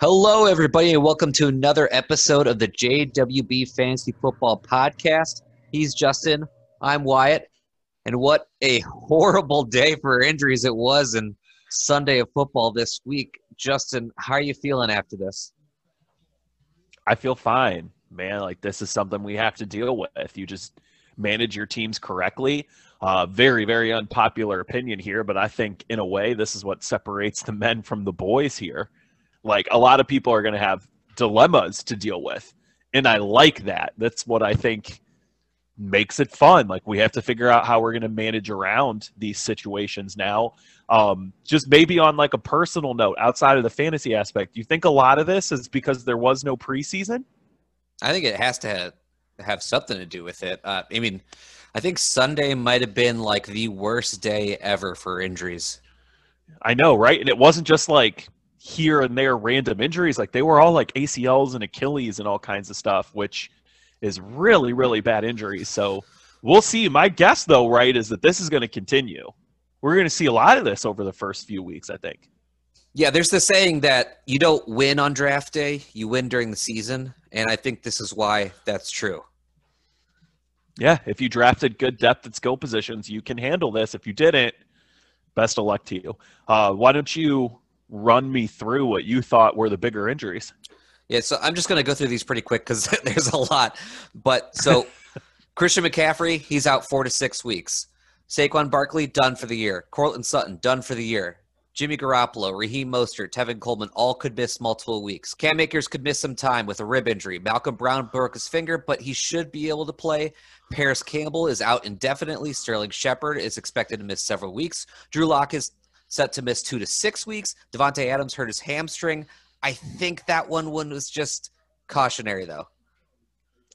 Hello, everybody, and welcome to another episode of the JWB Fantasy Football Podcast. He's Justin. I'm Wyatt. And what a horrible day for injuries it was in Sunday of football this week. Justin, how are you feeling after this? I feel fine, man. Like this is something we have to deal with. You just manage your teams correctly. Uh, very, very unpopular opinion here, but I think in a way this is what separates the men from the boys here. Like a lot of people are going to have dilemmas to deal with, and I like that. That's what I think makes it fun. Like we have to figure out how we're going to manage around these situations now. Um, just maybe on like a personal note, outside of the fantasy aspect, do you think a lot of this is because there was no preseason? I think it has to have, have something to do with it. Uh, I mean, I think Sunday might have been like the worst day ever for injuries. I know, right? And it wasn't just like here and there random injuries. Like they were all like ACLs and Achilles and all kinds of stuff, which is really, really bad injuries. So we'll see. My guess, though, right, is that this is going to continue. We're going to see a lot of this over the first few weeks, I think. Yeah, there's the saying that you don't win on draft day, you win during the season. And I think this is why that's true. Yeah, if you drafted good depth at skill positions, you can handle this. If you didn't, best of luck to you. Uh, why don't you run me through what you thought were the bigger injuries? Yeah, so I'm just going to go through these pretty quick because there's a lot. But so Christian McCaffrey, he's out four to six weeks. Saquon Barkley, done for the year. Courtland Sutton, done for the year. Jimmy Garoppolo, Raheem Mostert, Tevin Coleman all could miss multiple weeks. Cam Akers could miss some time with a rib injury. Malcolm Brown broke his finger, but he should be able to play. Parris Campbell is out indefinitely. Sterling Shepard is expected to miss several weeks. Drew Lock is set to miss two to six weeks. Davante Adams hurt his hamstring. I think that one was just cautionary, though.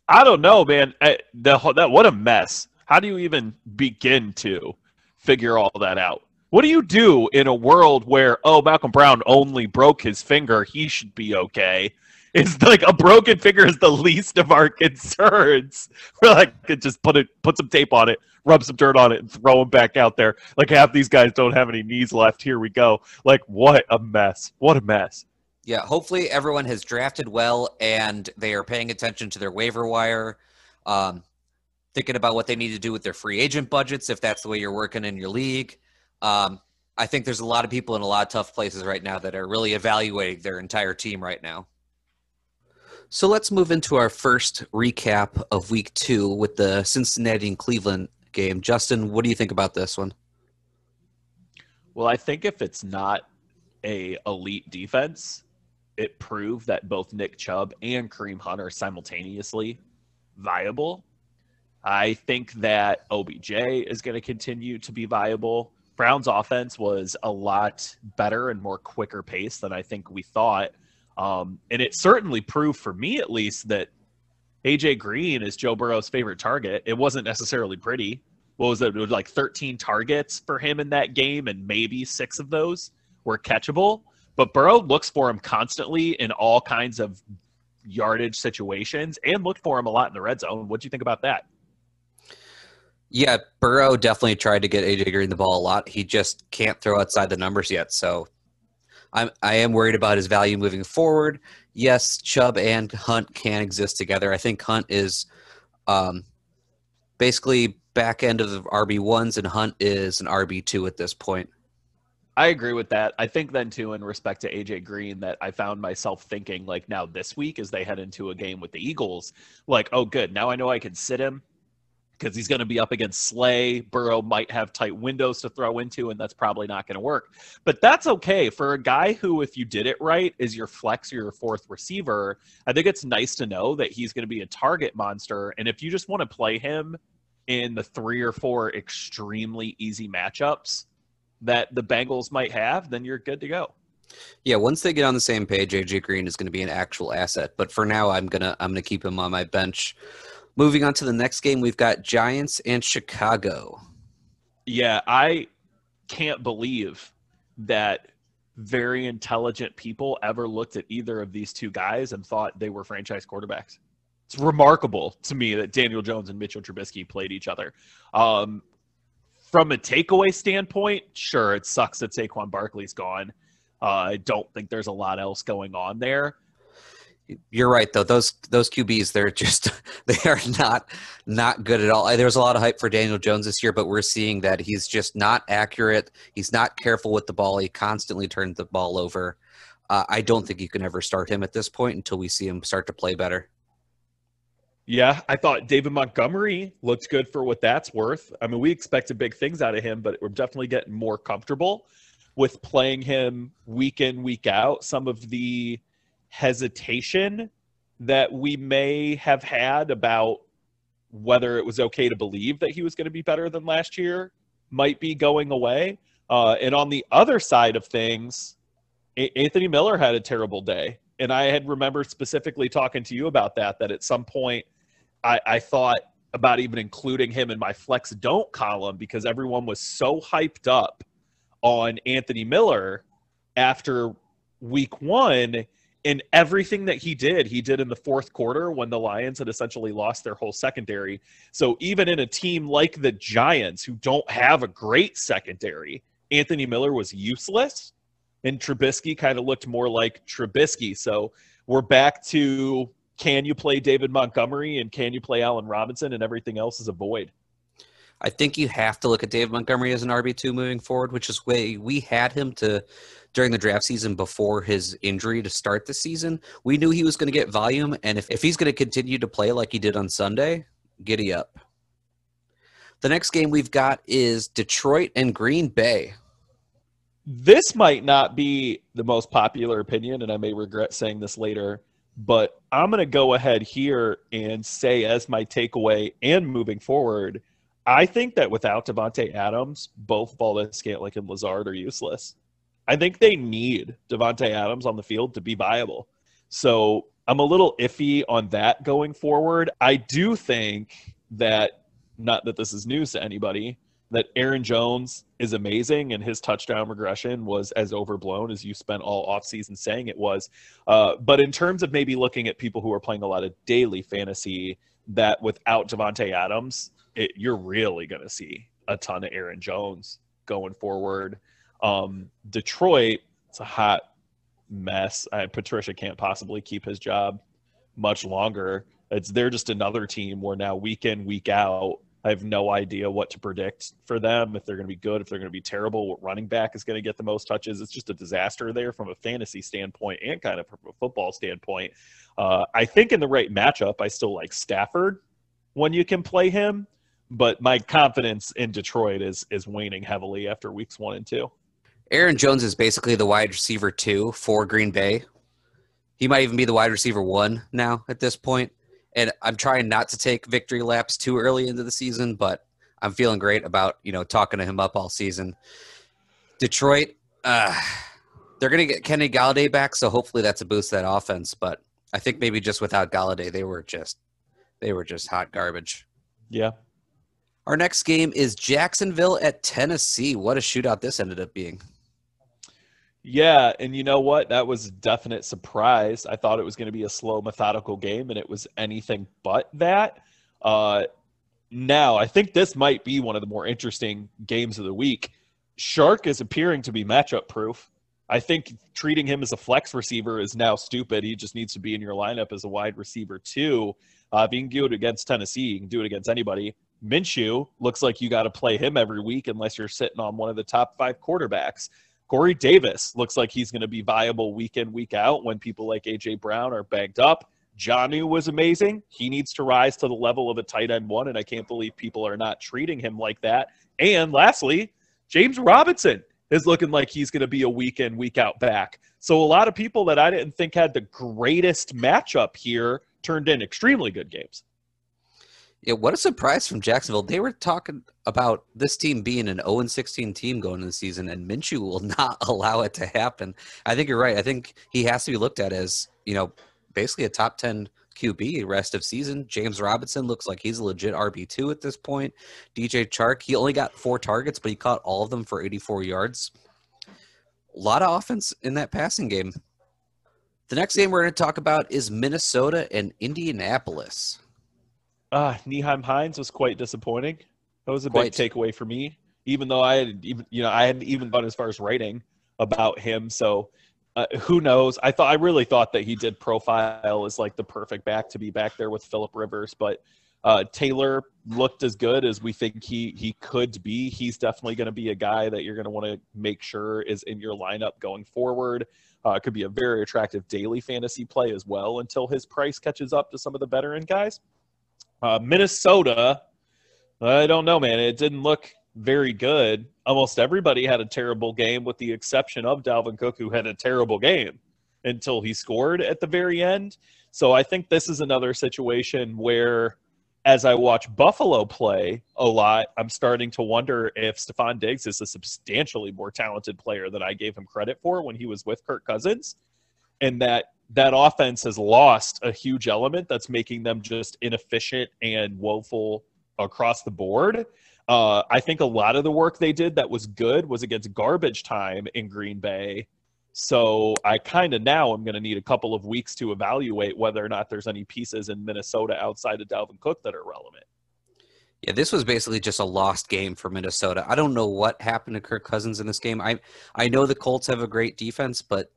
I don't know, man. I, the, that what a mess. How do you even begin to figure all that out? What do you do in a world where oh Malcolm Brown only broke his finger, he should be okay? It's like a broken finger is the least of our concerns. We're like just put it put some tape on it, rub some dirt on it, and throw him back out there. Like half these guys don't have any knees left. Here we go. Like what a mess. What a mess. Yeah, hopefully everyone has drafted well and they are paying attention to their waiver wire, um, thinking about what they need to do with their free agent budgets if that's the way you're working in your league. Um, I think there's a lot of people in a lot of tough places right now that are really evaluating their entire team right now. So let's move into our first recap of week two with the Cincinnati and Cleveland game. Justin, what do you think about this one? Well, I think if it's not a elite defense, it proved that both Nick Chubb and Kareem Hunt are simultaneously viable. I think that OBJ is going to continue to be viable. Brown's offense was a lot better and more quicker pace than I think we thought. Um, and it certainly proved for me, at least, that AJ Green is Joe Burrow's favorite target. It wasn't necessarily pretty. What was it? It was like 13 targets for him in that game, and maybe six of those were catchable. But Burrow looks for him constantly in all kinds of yardage situations and looked for him a lot in the red zone. What do you think about that? Yeah, Burrow definitely tried to get AJ Green the ball a lot. He just can't throw outside the numbers yet. So I'm I am worried about his value moving forward. Yes, Chubb and Hunt can exist together. I think Hunt is um, basically back end of the RB ones, and Hunt is an RB two at this point. I agree with that. I think then too, in respect to AJ Green, that I found myself thinking like now this week as they head into a game with the Eagles, like, oh good, now I know I can sit him because he's going to be up against Slay. Burrow might have tight windows to throw into, and that's probably not going to work. But that's okay for a guy who, if you did it right, is your flex or your fourth receiver. I think it's nice to know that he's going to be a target monster, and if you just want to play him in the three or four extremely easy matchups that the Bengals might have, then you're good to go. Yeah, once they get on the same page, AJ Green is going to be an actual asset. But for now, I'm gonna I'm gonna keep him on my bench. Moving on to the next game, we've got Giants and Chicago. Yeah, I can't believe that very intelligent people ever looked at either of these two guys and thought they were franchise quarterbacks. It's remarkable to me that Daniel Jones and Mitchell Trubisky played each other. Um, from a takeaway standpoint, sure, it sucks that Saquon Barkley's gone. Uh, I don't think there's a lot else going on there. You're right though. Those those QBs, they're just they are not not good at all. There was a lot of hype for Daniel Jones this year, but we're seeing that he's just not accurate. He's not careful with the ball. He constantly turns the ball over. Uh, I don't think you can ever start him at this point until we see him start to play better. Yeah, I thought David Montgomery looked good for what that's worth. I mean, we expected big things out of him, but we're definitely getting more comfortable with playing him week in, week out. Some of the hesitation that we may have had about whether it was okay to believe that he was going to be better than last year might be going away. Uh, and on the other side of things, a- Anthony Miller had a terrible day. And I had remembered specifically talking to you about that, that at some point I, I thought about even including him in my flex don't column because everyone was so hyped up on Anthony Miller after week one and everything that he did, he did in the fourth quarter when the Lions had essentially lost their whole secondary. So even in a team like the Giants, who don't have a great secondary, Anthony Miller was useless, and Trubisky kind of looked more like Trubisky. So we're back to can you play David Montgomery and can you play Allen Robinson, and everything else is a void. I think you have to look at David Montgomery as an RB two moving forward, which is way we had him to during the draft season before his injury to start the season. We knew he was going to get volume, and if, if he's going to continue to play like he did on Sunday, giddy up. The next game we've got is Detroit and Green Bay. This might not be the most popular opinion, and I may regret saying this later, but I'm going to go ahead here and say, as my takeaway and moving forward, I think that without Davante Adams, both Valdes-Scantling and Lazard are useless. I think they need Davante Adams on the field to be viable. So I'm a little iffy on that going forward. I do think that, not that this is news to anybody, that Aaron Jones is amazing and his touchdown regression was as overblown as you spent all offseason saying it was. Uh, but in terms of maybe looking at people who are playing a lot of daily fantasy, that without Davante Adams, it, you're really going to see a ton of Aaron Jones going forward. Um, Detroit, it's a hot mess. I, Patricia can't possibly keep his job much longer. It's they're just another team where now week in week out, I have no idea what to predict for them. If they're going to be good, if they're going to be terrible, what running back is going to get the most touches. It's just a disaster there from a fantasy standpoint and kind of from a football standpoint. Uh, I think in the right matchup, I still like Stafford when you can play him but my confidence in Detroit is is waning heavily after weeks one and two. Aaron Jones is basically the wide receiver two for Green Bay. He might even be the wide receiver one now at this point. And I'm trying not to take victory laps too early into the season, but I'm feeling great about you know talking to him up all season. Detroit, uh, they're going to get Kenny Golladay back, so hopefully that's a boost to that offense. But I think maybe just without Golladay, they were just they were just hot garbage. Yeah, our next game is Jacksonville at Tennessee. What a shootout this ended up being. Yeah, and you know what? That was a definite surprise. I thought it was going to be a slow, methodical game, and it was anything but that. Uh, now, I think this might be one of the more interesting games of the week. Chark is appearing to be matchup proof. I think treating him as a flex receiver is now stupid. He just needs to be in your lineup as a wide receiver, too. Uh, if you can do it against Tennessee, you can do it against anybody. Minshew looks like you got to play him every week unless you're sitting on one of the top five quarterbacks. Corey Davis looks like he's going to be viable week in, week out when people like A.J. Brown are bagged up. Jonnu was amazing. He needs to rise to the level of a tight end one, and I can't believe people are not treating him like that. And lastly, James Robinson is looking like he's going to be a week in, week out back. So a lot of people that I didn't think had the greatest matchup here turned in extremely good games. Yeah, what a surprise from Jacksonville. They were talking about this team being an 0 16 team going into the season, and Minshew will not allow it to happen. I think you're right. I think he has to be looked at as, you know, basically a top 10 QB rest of season. James Robinson looks like he's a legit RB2 at this point. DJ Chark, he only got four targets, but he caught all of them for 84 yards. A lot of offense in that passing game. The next game we're going to talk about is Minnesota and Indianapolis. Uh, Nyheim Hines was quite disappointing. That was a quite. big takeaway for me. even though I had even you know I hadn't even gone as far as writing about him. So uh, who knows? I thought I really thought that he did profile as like the perfect back to be back there with Philip Rivers, but uh, Taylor looked as good as we think he he could be. He's definitely going to be a guy that you're going to want to make sure is in your lineup going forward. Uh, could be a very attractive daily fantasy play as well until his price catches up to some of the better veteran guys. Uh, Minnesota, I don't know, man. It didn't look very good. Almost everybody had a terrible game, with the exception of Dalvin Cook, who had a terrible game until he scored at the very end. So I think this is another situation where, as I watch Buffalo play a lot, I'm starting to wonder if Stefon Diggs is a substantially more talented player than I gave him credit for when he was with Kirk Cousins, and that that offense has lost a huge element that's making them just inefficient and woeful across the board. Uh, I think a lot of the work they did that was good was against garbage time in Green Bay. So I kind of now I'm going to need a couple of weeks to evaluate whether or not there's any pieces in Minnesota outside of Dalvin Cook that are relevant. Yeah, this was basically just a lost game for Minnesota. I don't know what happened to Kirk Cousins in this game. I I know the Colts have a great defense, but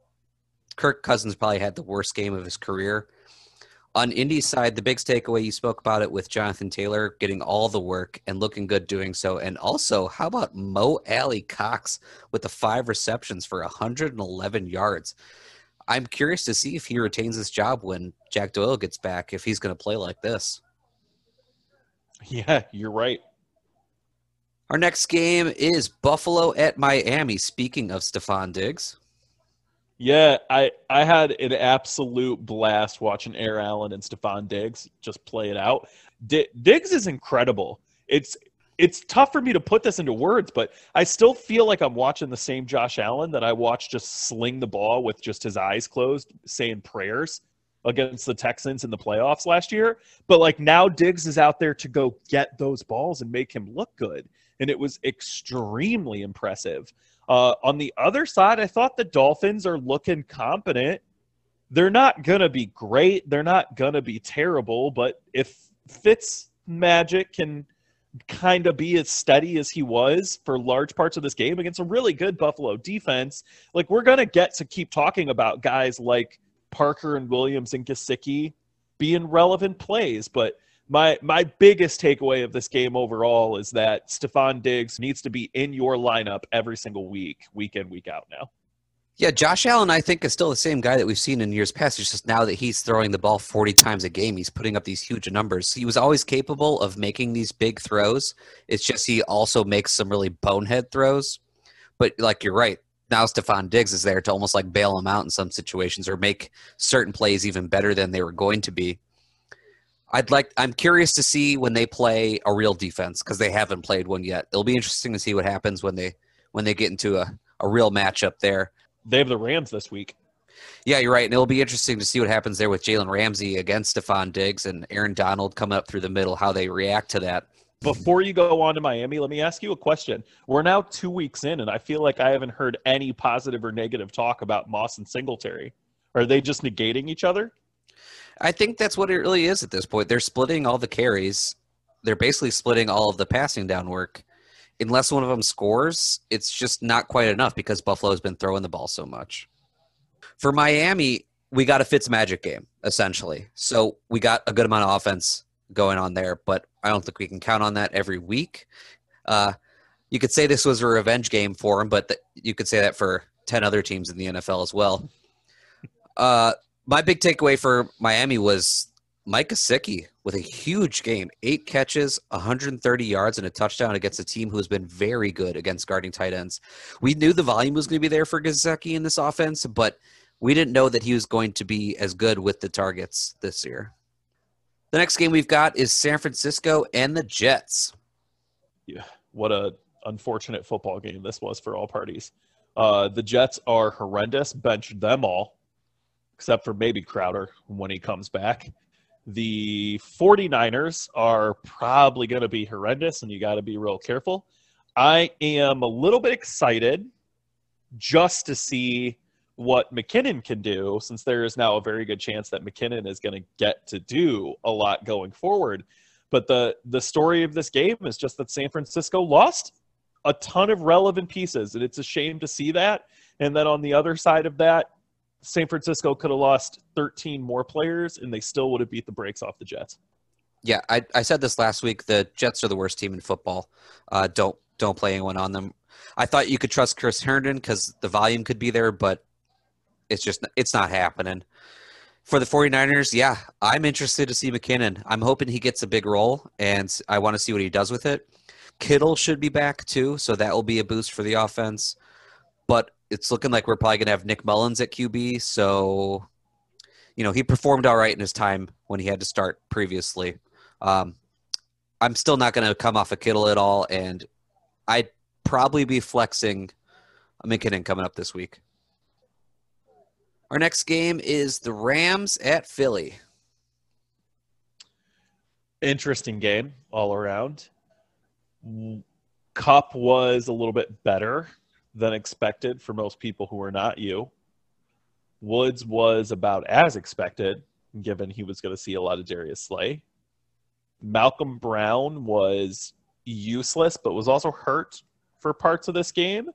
Kirk Cousins probably had the worst game of his career on Indy's side, the biggest takeaway you spoke about it with Jonathan Taylor getting all the work and looking good doing so. And also, how about Mo Alie-Cox with the five receptions for 111 yards? I'm curious to see if he retains his job when Jack Doyle gets back, if he's going to play like this. Yeah, you're right. Our next game is Buffalo at Miami. Speaking of Stefon Diggs. Yeah, I I had an absolute blast watching Air Allen and Stefon Diggs just play it out. D- Diggs is incredible. It's it's tough for me to put this into words, but I still feel like I'm watching the same Josh Allen that I watched just sling the ball with just his eyes closed, saying prayers against the Texans in the playoffs last year. But like now Diggs is out there to go get those balls and make him look good. And it was extremely impressive. Uh, on the other side, I thought the Dolphins are looking competent. They're not going to be great. They're not going to be terrible. But if Fitz Magic can kind of be as steady as he was for large parts of this game against a really good Buffalo defense, like we're going to get to keep talking about guys like Parker and Williams and Gesicki being relevant plays. But – my my biggest takeaway of this game overall is that Stefon Diggs needs to be in your lineup every single week, week in, week out now. Yeah, Josh Allen, I think, is still the same guy that we've seen in years past. It's just now that he's throwing the ball 40 times a game, he's putting up these huge numbers. He was always capable of making these big throws. It's just he also makes some really bonehead throws. But like you're right, now Stefon Diggs is there to almost like bail him out in some situations or make certain plays even better than they were going to be. I'd like. I'm curious to see when they play a real defense because they haven't played one yet. It'll be interesting to see what happens when they when they get into a, a real matchup there. They have the Rams this week. Yeah, you're right, and it'll be interesting to see what happens there with Jalen Ramsey against Stefon Diggs and Aaron Donald coming up through the middle. How they react to that. Before you go on to Miami, let me ask you a question. We're now two weeks in, and I feel like I haven't heard any positive or negative talk about Moss and Singletary. Are they just negating each other? I think that's what it really is at this point. They're splitting all the carries. They're basically splitting all of the passing down work. Unless one of them scores, it's just not quite enough because Buffalo's been throwing the ball so much. For Miami, we got a Fitz magic game, essentially. So we got a good amount of offense going on there, but I don't think we can count on that every week. Uh, you could say this was a revenge game for him, but th- you could say that for 10 other teams in the NFL as well. Uh, my big takeaway for Miami was Mike Gesicki with a huge game, eight catches, 130 yards, and a touchdown against a team who has been very good against guarding tight ends. We knew the volume was going to be there for Gesicki in this offense, but we didn't know that he was going to be as good with the targets this year. The next game we've got is San Francisco and the Jets. Yeah, what a unfortunate football game this was for all parties. Uh, the Jets are horrendous, benched them all except for maybe Crowder when he comes back. The 49ers are probably going to be horrendous, and you got to be real careful. I am a little bit excited just to see what McKinnon can do, since there is now a very good chance that McKinnon is going to get to do a lot going forward. But the the story of this game is just that San Francisco lost a ton of relevant pieces, and it's a shame to see that. And then on the other side of that, San Francisco could have lost 13 more players, and they still would have beat the brakes off the Jets. Yeah, I, I said this last week. The Jets are the worst team in football. Uh, don't don't play anyone on them. I thought you could trust Chris Herndon because the volume could be there, but it's just it's not happening. For the 49ers, yeah, I'm interested to see McKinnon. I'm hoping he gets a big role, and I want to see what he does with it. Kittle should be back too, so that will be a boost for the offense. But it's looking like we're probably going to have Nick Mullens at QB, so you know he performed all right in his time when he had to start previously. Um, I'm still not going to come off a of Kittle at all, and I'd probably be flexing McKinnon coming up this week. Our next game is the Rams at Philly. Interesting game all around. Kupp was a little bit better than expected for most people who are not you. Woods was about as expected, given he was going to see a lot of Darius Slay. Malcolm Brown was useless, but was also hurt for parts of this game.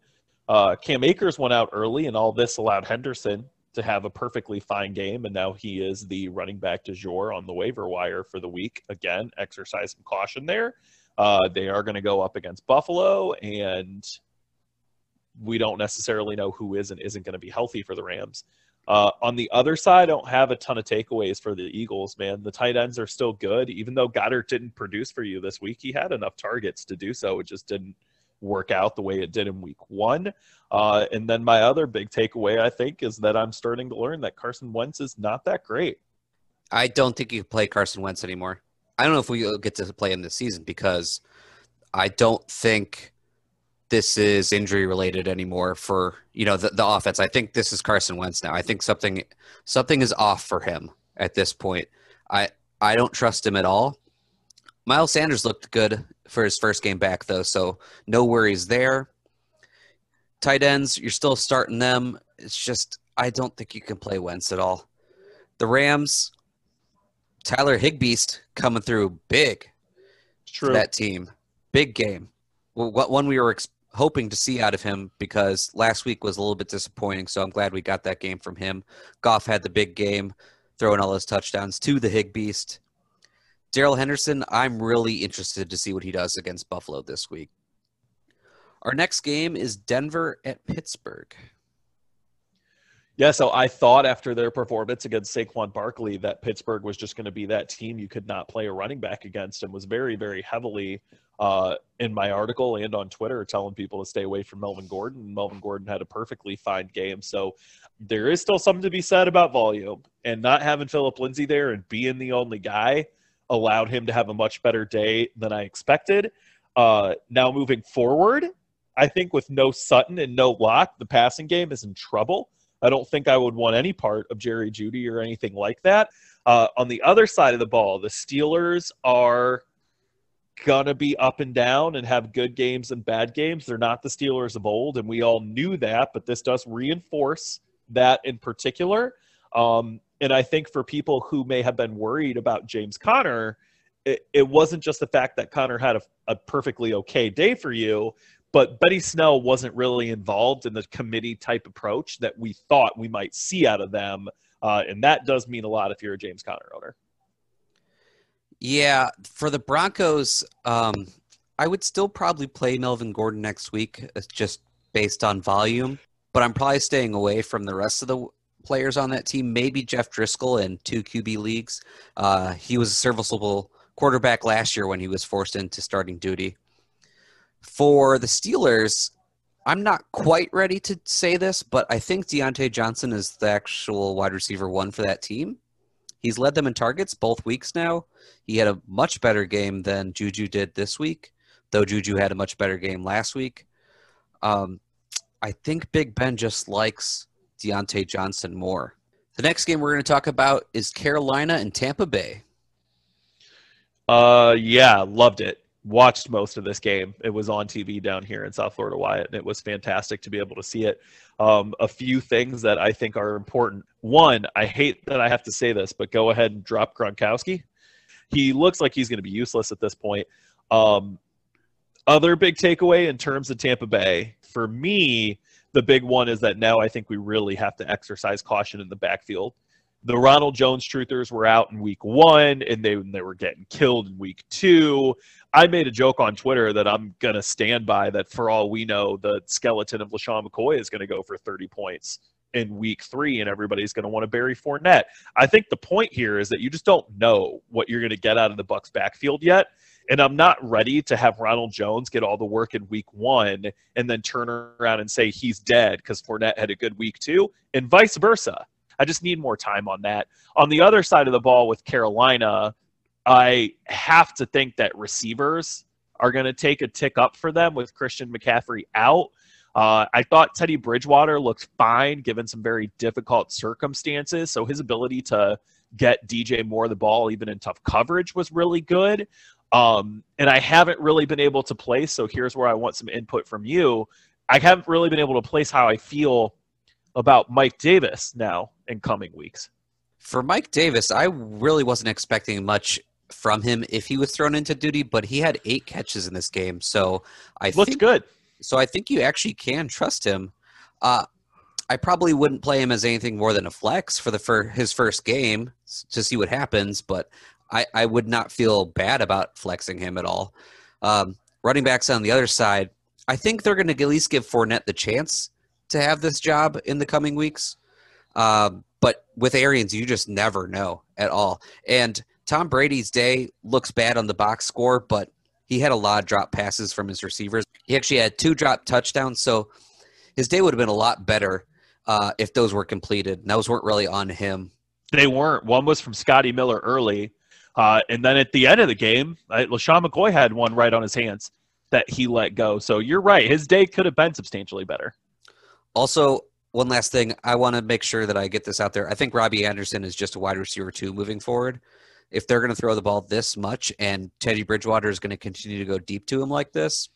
Uh, Cam Akers went out early, and all this allowed Henderson to have a perfectly fine game, and now he is the running back de jour on the waiver wire for the week. Again, exercise some caution there. Uh, they are going to go up against Buffalo, and we don't necessarily know who is and isn't going to be healthy for the Rams. Uh, on the other side, I don't have a ton of takeaways for the Eagles, man. The tight ends are still good. Even though Goedert didn't produce for you this week, he had enough targets to do so. It just didn't work out the way it did in week one. Uh, and then my other big takeaway, I think, is that I'm starting to learn that Carson Wentz is not that great. I don't think you can play Carson Wentz anymore. I don't know if we get to play him this season because I don't think this is injury related anymore for you know the, the offense. I think this is Carson Wentz now. I think something something is off for him at this point. I I don't trust him at all. Miles Sanders looked good for his first game back, though, so no worries there. Tight ends, you're still starting them. It's just, I don't think you can play Wentz at all. The Rams, Tyler Higbeast coming through big True. that team. Big game. Well, what one we were ex- hoping to see out of him because last week was a little bit disappointing. So I'm glad we got that game from him. Goff had the big game, throwing all those touchdowns to the Higbeast. Darrell Henderson, I'm really interested to see what he does against Buffalo this week. Our next game is Denver at Pittsburgh. Yeah, so I thought after their performance against Saquon Barkley that Pittsburgh was just going to be that team you could not play a running back against and was very, very heavily uh, in my article and on Twitter telling people to stay away from Melvin Gordon. Melvin Gordon had a perfectly fine game. So there is still something to be said about volume and not having Philip Lindsay there and being the only guy allowed him to have a much better day than I expected. Uh, now moving forward, I think with no Sutton and no Lock, the passing game is in trouble. I don't think I would want any part of Jerry Jeudy or anything like that. Uh, on the other side of the ball, the Steelers are gonna be up and down and have good games and bad games. They're not the Steelers of old, and we all knew that. But this does reinforce that in particular. Um, and I think for people who may have been worried about James Conner, it, it wasn't just the fact that Conner had a, a perfectly okay day for you, but Benny Snell wasn't really involved in the committee type approach that we thought we might see out of them. Uh, and that does mean a lot if you're a James Conner owner. Yeah, for the Broncos, um, I would still probably play Melvin Gordon next week, uh, just based on volume. But I'm probably staying away from the rest of the players on that team. Maybe Jeff Driskel in two QB leagues. Uh, he was a serviceable quarterback last year when he was forced into starting duty. For the Steelers, I'm not quite ready to say this, but I think Diontae Johnson is the actual wide receiver one for that team. He's led them in targets both weeks now. He had a much better game than Juju did this week, though Juju had a much better game last week. Um, I think Big Ben just likes Diontae Johnson more. The next game we're going to talk about is Carolina and Tampa Bay. Uh, yeah, loved it. Watched most of this game. It was on TV down here in South Florida, Wyatt, and it was fantastic to be able to see it. Um, a few things that I think are important. One, I hate that I have to say this, but go ahead and drop Gronkowski. He looks like he's going to be useless at this point. Um, other big takeaway in terms of Tampa Bay for me, the big one is that now I think we really have to exercise caution in the backfield. The Ronald Jones truthers were out in week one and they, they were getting killed in week two. I made a joke on Twitter that I'm going to stand by that for all we know, the skeleton of LeSean McCoy is going to go for 30 points in week three and everybody's going to want to bury Fournette. I think the point here is that you just don't know what you're going to get out of the Bucks backfield yet. And I'm not ready to have Ronald Jones get all the work in week one and then turn around and say he's dead because Fournette had a good week two, and vice versa. I just need more time on that. On the other side of the ball with Carolina, I have to think that receivers are going to take a tick up for them with Christian McCaffrey out. Uh, I thought Teddy Bridgewater looked fine given some very difficult circumstances. So his ability to get DJ Moore the ball, even in tough coverage, was really good. Um, and I haven't really been able to place. So here's where I want some input from you. I haven't really been able to place how I feel about Mike Davis now in coming weeks. For Mike Davis, I really wasn't expecting much from him if he was thrown into duty, but he had eight catches in this game, so I looked think, good. So I think you actually can trust him. Uh, I probably wouldn't play him as anything more than a flex for the for his first game to see what happens, but I, I would not feel bad about flexing him at all. Um, running backs on the other side, I think they're going to at least give Fournette the chance to have this job in the coming weeks. Um, but with Arians, you just never know at all. And Tom Brady's day looks bad on the box score, but he had a lot of drop passes from his receivers. He actually had two drop touchdowns, so his day would have been a lot better uh, if those were completed. And those weren't really on him. They weren't. One was from Scotty Miller early, uh, and then at the end of the game, uh, LeSean McCoy had one right on his hands that he let go. So you're right. His day could have been substantially better. Also, one last thing, I want to make sure that I get this out there. I think Robbie Anderson is just a wide receiver too moving forward. If they're going to throw the ball this much and Teddy Bridgewater is going to continue to go deep to him like this,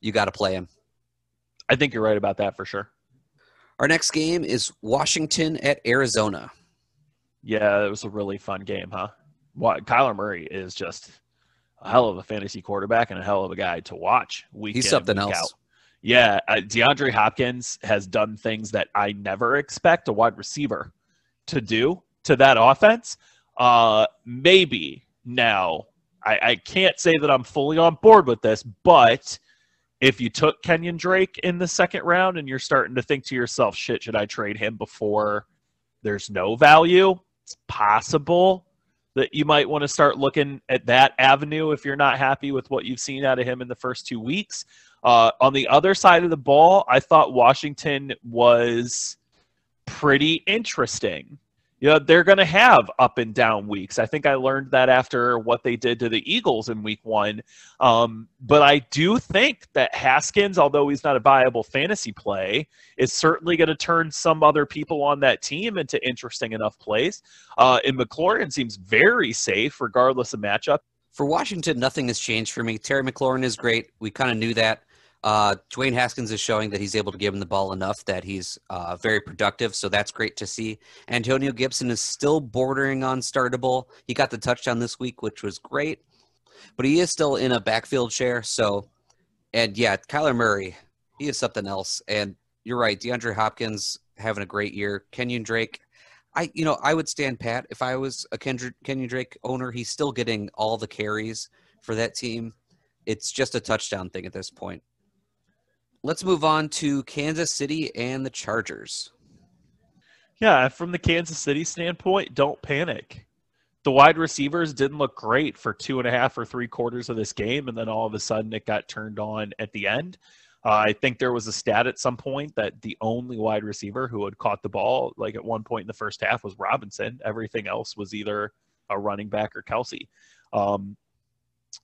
you got to play him. I think you're right about that for sure. Our next game is Washington at Arizona. Yeah, it was a really fun game, huh? What Kyler Murray is just a hell of a fantasy quarterback and a hell of a guy to watch. Week He's something else. Out. Yeah, uh, DeAndre Hopkins has done things that I never expect a wide receiver to do to that offense. Uh, maybe now I, I can't say that I'm fully on board with this, but if you took Kenyon Drake in the second round and you're starting to think to yourself, shit, should I trade him before there's no value? It's possible that you might want to start looking at that avenue if you're not happy with what you've seen out of him in the first two weeks. Uh, on the other side of the ball, I thought Washington was pretty interesting. You know, they're going to have up and down weeks. I think I learned that after what they did to the Eagles in week one. Um, but I do think that Haskins, although he's not a viable fantasy play, is certainly going to turn some other people on that team into interesting enough plays. Uh, and McLaurin seems very safe regardless of matchup. For Washington, nothing has changed for me. Terry McLaurin is great. We kind of knew that. Uh, Dwayne Haskins is showing that he's able to give him the ball enough that he's uh, very productive, so that's great to see. Antonio Gibson is still bordering on startable. He got the touchdown this week, which was great, but he is still in a backfield share. So, and yeah, Kyler Murray, he is something else. And you're right, DeAndre Hopkins having a great year. Kenyon Drake, I you know I would stand pat if I was a Kendrick, Kenyon Drake owner. He's still getting all the carries for that team. It's just a touchdown thing at this point. Let's move on to Kansas City and the Chargers. Yeah, from the Kansas City standpoint, don't panic. The wide receivers didn't look great for two and a half or three quarters of this game, and then all of a sudden it got turned on at the end. Uh, I think there was a stat at some point that the only wide receiver who had caught the ball, like at one point in the first half, was Robinson. Everything else was either a running back or Kelce. Um,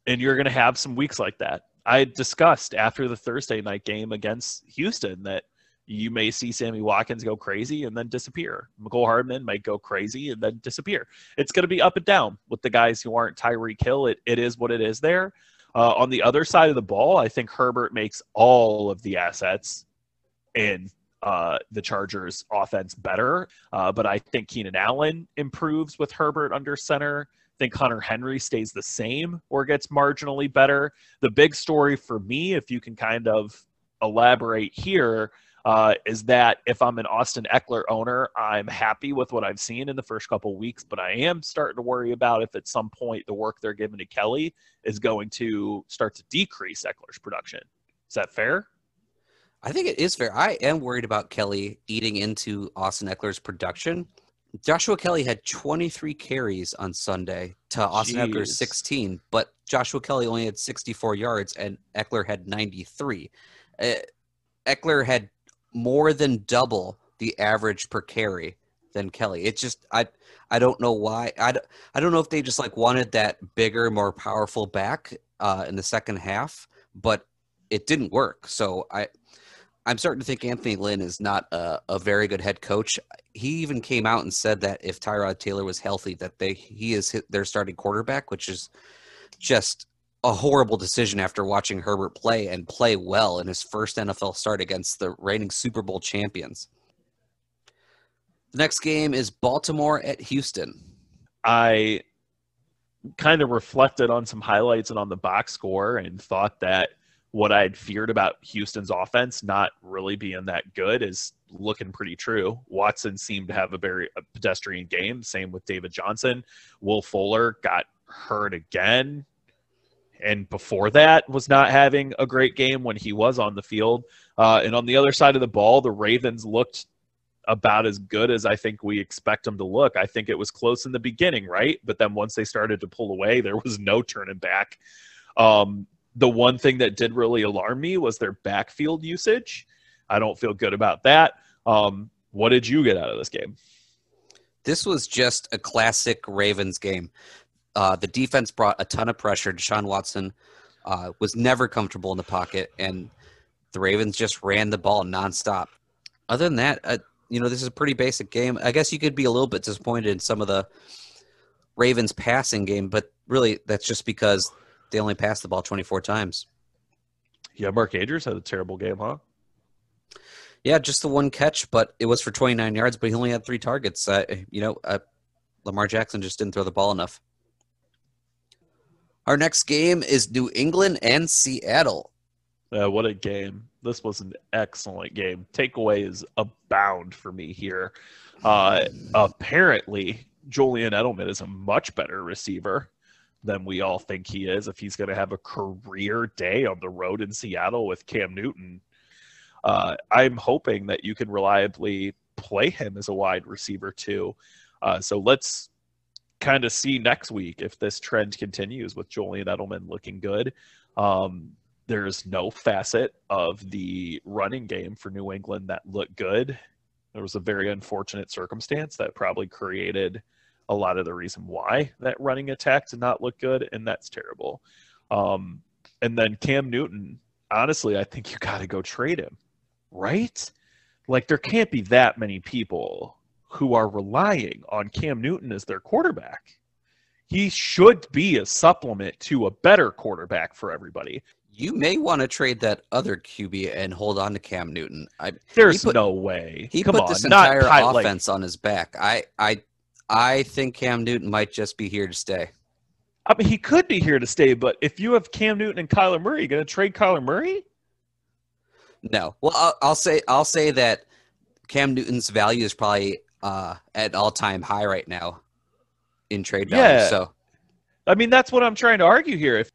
and you're going to have some weeks like that. I discussed after the Thursday night game against Houston that you may see Sammy Watkins go crazy and then disappear. Mecole Hardman might go crazy and then disappear. It's going to be up and down with the guys who aren't Tyreek Hill. It, it is what it is there. Uh, on the other side of the ball, I think Herbert makes all of the assets in uh, the Chargers offense better. Uh, but I think Keenan Allen improves with Herbert under center. Think Hunter Henry stays the same or gets marginally better. The big story for me, if you can kind of elaborate here, uh, is that if I'm an Austin Ekeler owner, I'm happy with what I've seen in the first couple weeks, but I am starting to worry about if at some point the work they're giving to Kelley is going to start to decrease Ekeler's production. Is that fair? I think it is fair. I am worried about Kelley eating into Austin Ekeler's production. Joshua Kelley had 23 carries on Sunday to Austin Jeez. Ekeler's 16, but Joshua Kelley only had 64 yards and Ekeler had 93. Uh, Ekeler had more than double the average per carry than Kelley. It's just I I don't know why. I, I don't know if they just like wanted that bigger, more powerful back uh, in the second half, but it didn't work. So I I'm starting to think Anthony Lynn is not a, a very good head coach. He even came out and said that if Tyrod Taylor was healthy, that they he is their starting quarterback, which is just a horrible decision after watching Herbert play and play well in his first NFL start against the reigning Super Bowl champions. The next game is Baltimore at Houston. I kind of reflected on some highlights and on the box score and thought that what I had feared about Houston's offense not really being that good is looking pretty true. Watson seemed to have a very a pedestrian game. Same with David Johnson. Will Fuller got hurt again. And before that, was not having a great game when he was on the field. Uh, and on the other side of the ball, the Ravens looked about as good as I think we expect them to look. I think it was close in the beginning, right? But then once they started to pull away, there was no turning back. Um, the one thing that did really alarm me was their backfield usage. I don't feel good about that. Um, what did you get out of this game? This was just a classic Ravens game. Uh, the defense brought a ton of pressure. Deshaun Watson uh, was never comfortable in the pocket, and the Ravens just ran the ball nonstop. Other than that, uh, you know, this is a pretty basic game. I guess you could be a little bit disappointed in some of the Ravens passing game, but really that's just because they only passed the ball 24 times. Yeah, Mark Andrews had a terrible game, huh? Yeah, just the one catch, but it was for 29 yards, but he only had three targets. Uh, you know, uh, Lamar Jackson just didn't throw the ball enough. Our next game is New England and Seattle. Uh, what a game. This was an excellent game. Takeaways abound for me here. Uh, apparently, Julian Edelman is a much better receiver than we all think he is if he's going to have a career day on the road in Seattle with Cam Newton. Uh, I'm hoping that you can reliably play him as a wide receiver too. Uh, so let's kind of see next week if this trend continues with Julian Edelman looking good. Um, there's no facet of the running game for New England that looked good. There was a very unfortunate circumstance that probably created a lot of the reason why that running attack did not look good, and that's terrible. Um, and then Cam Newton, honestly, I think you got to go trade him, right? Like there can't be that many people who are relying on Cam Newton as their quarterback. He should be a supplement to a better quarterback for everybody. You may want to trade that other QB and hold on to Cam Newton. I, There's put, no way. He Come put on, this entire offense like, on his back. I, I I think Cam Newton might just be here to stay. I mean, he could be here to stay, but if you have Cam Newton and Kyler Murray, you going to trade Kyler Murray? No. Well, I'll, I'll, say I'll say that Cam Newton's value is probably uh, at all time high right now in trade value. Yeah. So, I mean, that's what I'm trying to argue here. If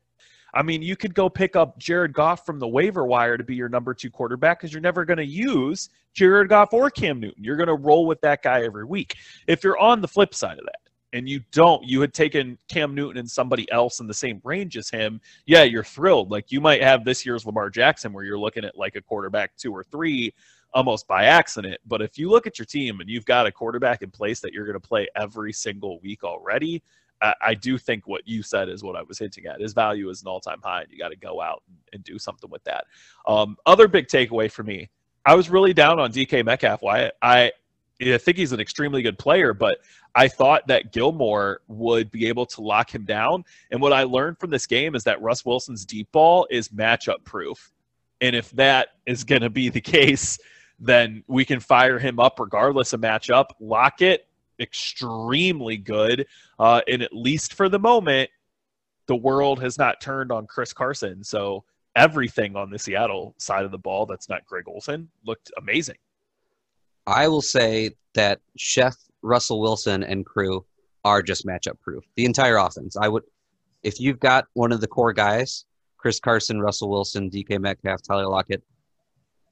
I mean, you could go pick up Jared Goff from the waiver wire to be your number two quarterback because you're never going to use Jared Goff or Cam Newton. You're going to roll with that guy every week. If you're on the flip side of that and you don't, you had taken Cam Newton and somebody else in the same range as him, yeah, you're thrilled. Like you might have this year's Lamar Jackson where you're looking at like a quarterback two or three almost by accident. But if you look at your team and you've got a quarterback in place that you're going to play every single week already, I, do think what you said is what I was hinting at. His value is an all time high, and you got to go out and, and, do something with that. Um, other big takeaway for me I was really down on DK Metcalf. Why I, I think he's an extremely good player, but I thought that Gilmore would be able to lock him down. And what I learned from this game is that Russ Wilson's deep ball is matchup proof. And if that is going to be the case, then we can fire him up regardless of matchup, lock it, extremely good. Uh, and at least for the moment, the world has not turned on Chris Carson. So everything on the Seattle side of the ball that's not Greg Olsen looked amazing. I will say that Chef Russell Wilson and crew are just matchup proof. The entire offense. I would, if you've got one of the core guys, Chris Carson, Russell Wilson, DK Metcalf, Tyler Lockett,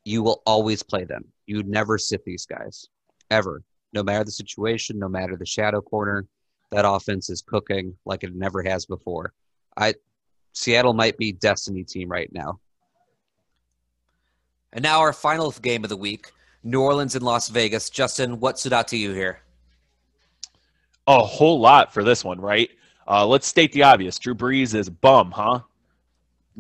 you will always play them. You never sit these guys ever, no matter the situation, no matter the shadow corner. That offense is cooking like it never has before. I Seattle might be destiny team right now. And now our final game of the week, New Orleans and Las Vegas. Justin, what stood out to you here? A whole lot for this one, right? Uh, let's state the obvious. Drew Brees is bum, huh?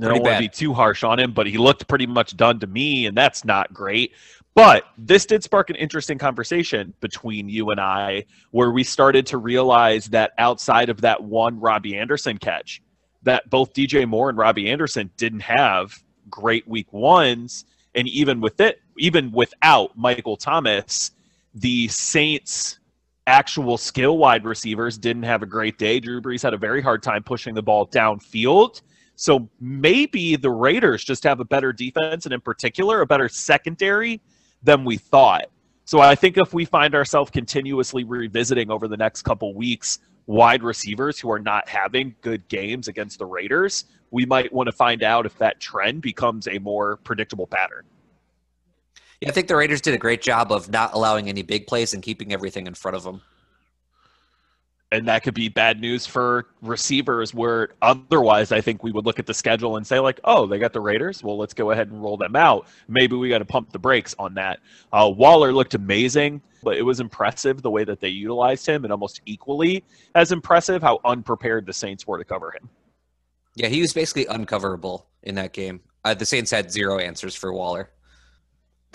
I don't want to be too harsh on him, but he looked pretty much done to me, and that's not great. But this did spark an interesting conversation between you and I, where we started to realize that outside of that one Robbie Anderson catch, that both DJ Moore and Robbie Anderson didn't have great week ones, and even with it, even without Michael Thomas, the Saints actual skill wide receivers didn't have a great day. Drew Brees had a very hard time pushing the ball downfield. So maybe the Raiders just have a better defense and, in particular, a better secondary than we thought. So I think if we find ourselves continuously revisiting over the next couple weeks wide receivers who are not having good games against the Raiders, we might want to find out if that trend becomes a more predictable pattern. Yeah, I think the Raiders did a great job of not allowing any big plays and keeping everything in front of them and that could be bad news for receivers where otherwise I think we would look at the schedule and say like, oh, they got the Raiders. Well, let's go ahead and roll them out. Maybe we got to pump the brakes on that. Uh, Waller looked amazing, but it was impressive the way that they utilized him, and almost equally as impressive how unprepared the Saints were to cover him. Yeah, he was basically uncoverable in that game. Uh, the Saints had zero answers for Waller.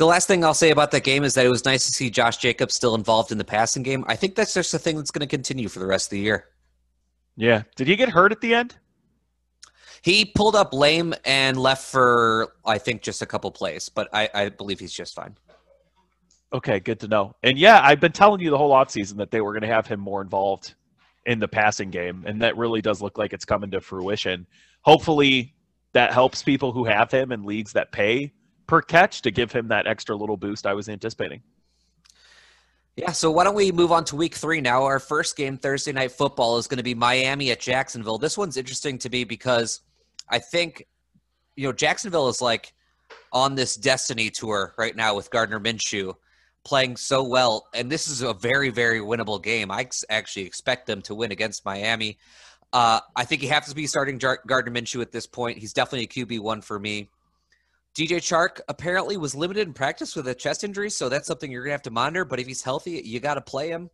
The last thing I'll say about that game is that it was nice to see Josh Jacobs still involved in the passing game. I think that's just a thing that's going to continue for the rest of the year. Yeah. Did he get hurt at the end? He pulled up lame and left for, I think, just a couple plays, but I, I believe he's just fine. Okay, good to know. And yeah, I've been telling you the whole offseason that they were going to have him more involved in the passing game, and that really does look like it's coming to fruition. Hopefully, that helps people who have him in leagues that pay per catch to give him that extra little boost I was anticipating. Yeah, so why don't we move on to week three now? Our first game, Thursday night football, is going to be Miami at Jacksonville. This one's interesting to me because I think, you know, Jacksonville is like on this destiny tour right now with Gardner Minshew playing so well. And this is a very, very winnable game. I actually expect them to win against Miami. Uh, I think you have to be starting Gardner Minshew at this point. He's definitely a QB1 for me. DJ Chark apparently was limited in practice with a chest injury, so that's something you're gonna have to monitor. But if he's healthy, you got to play him.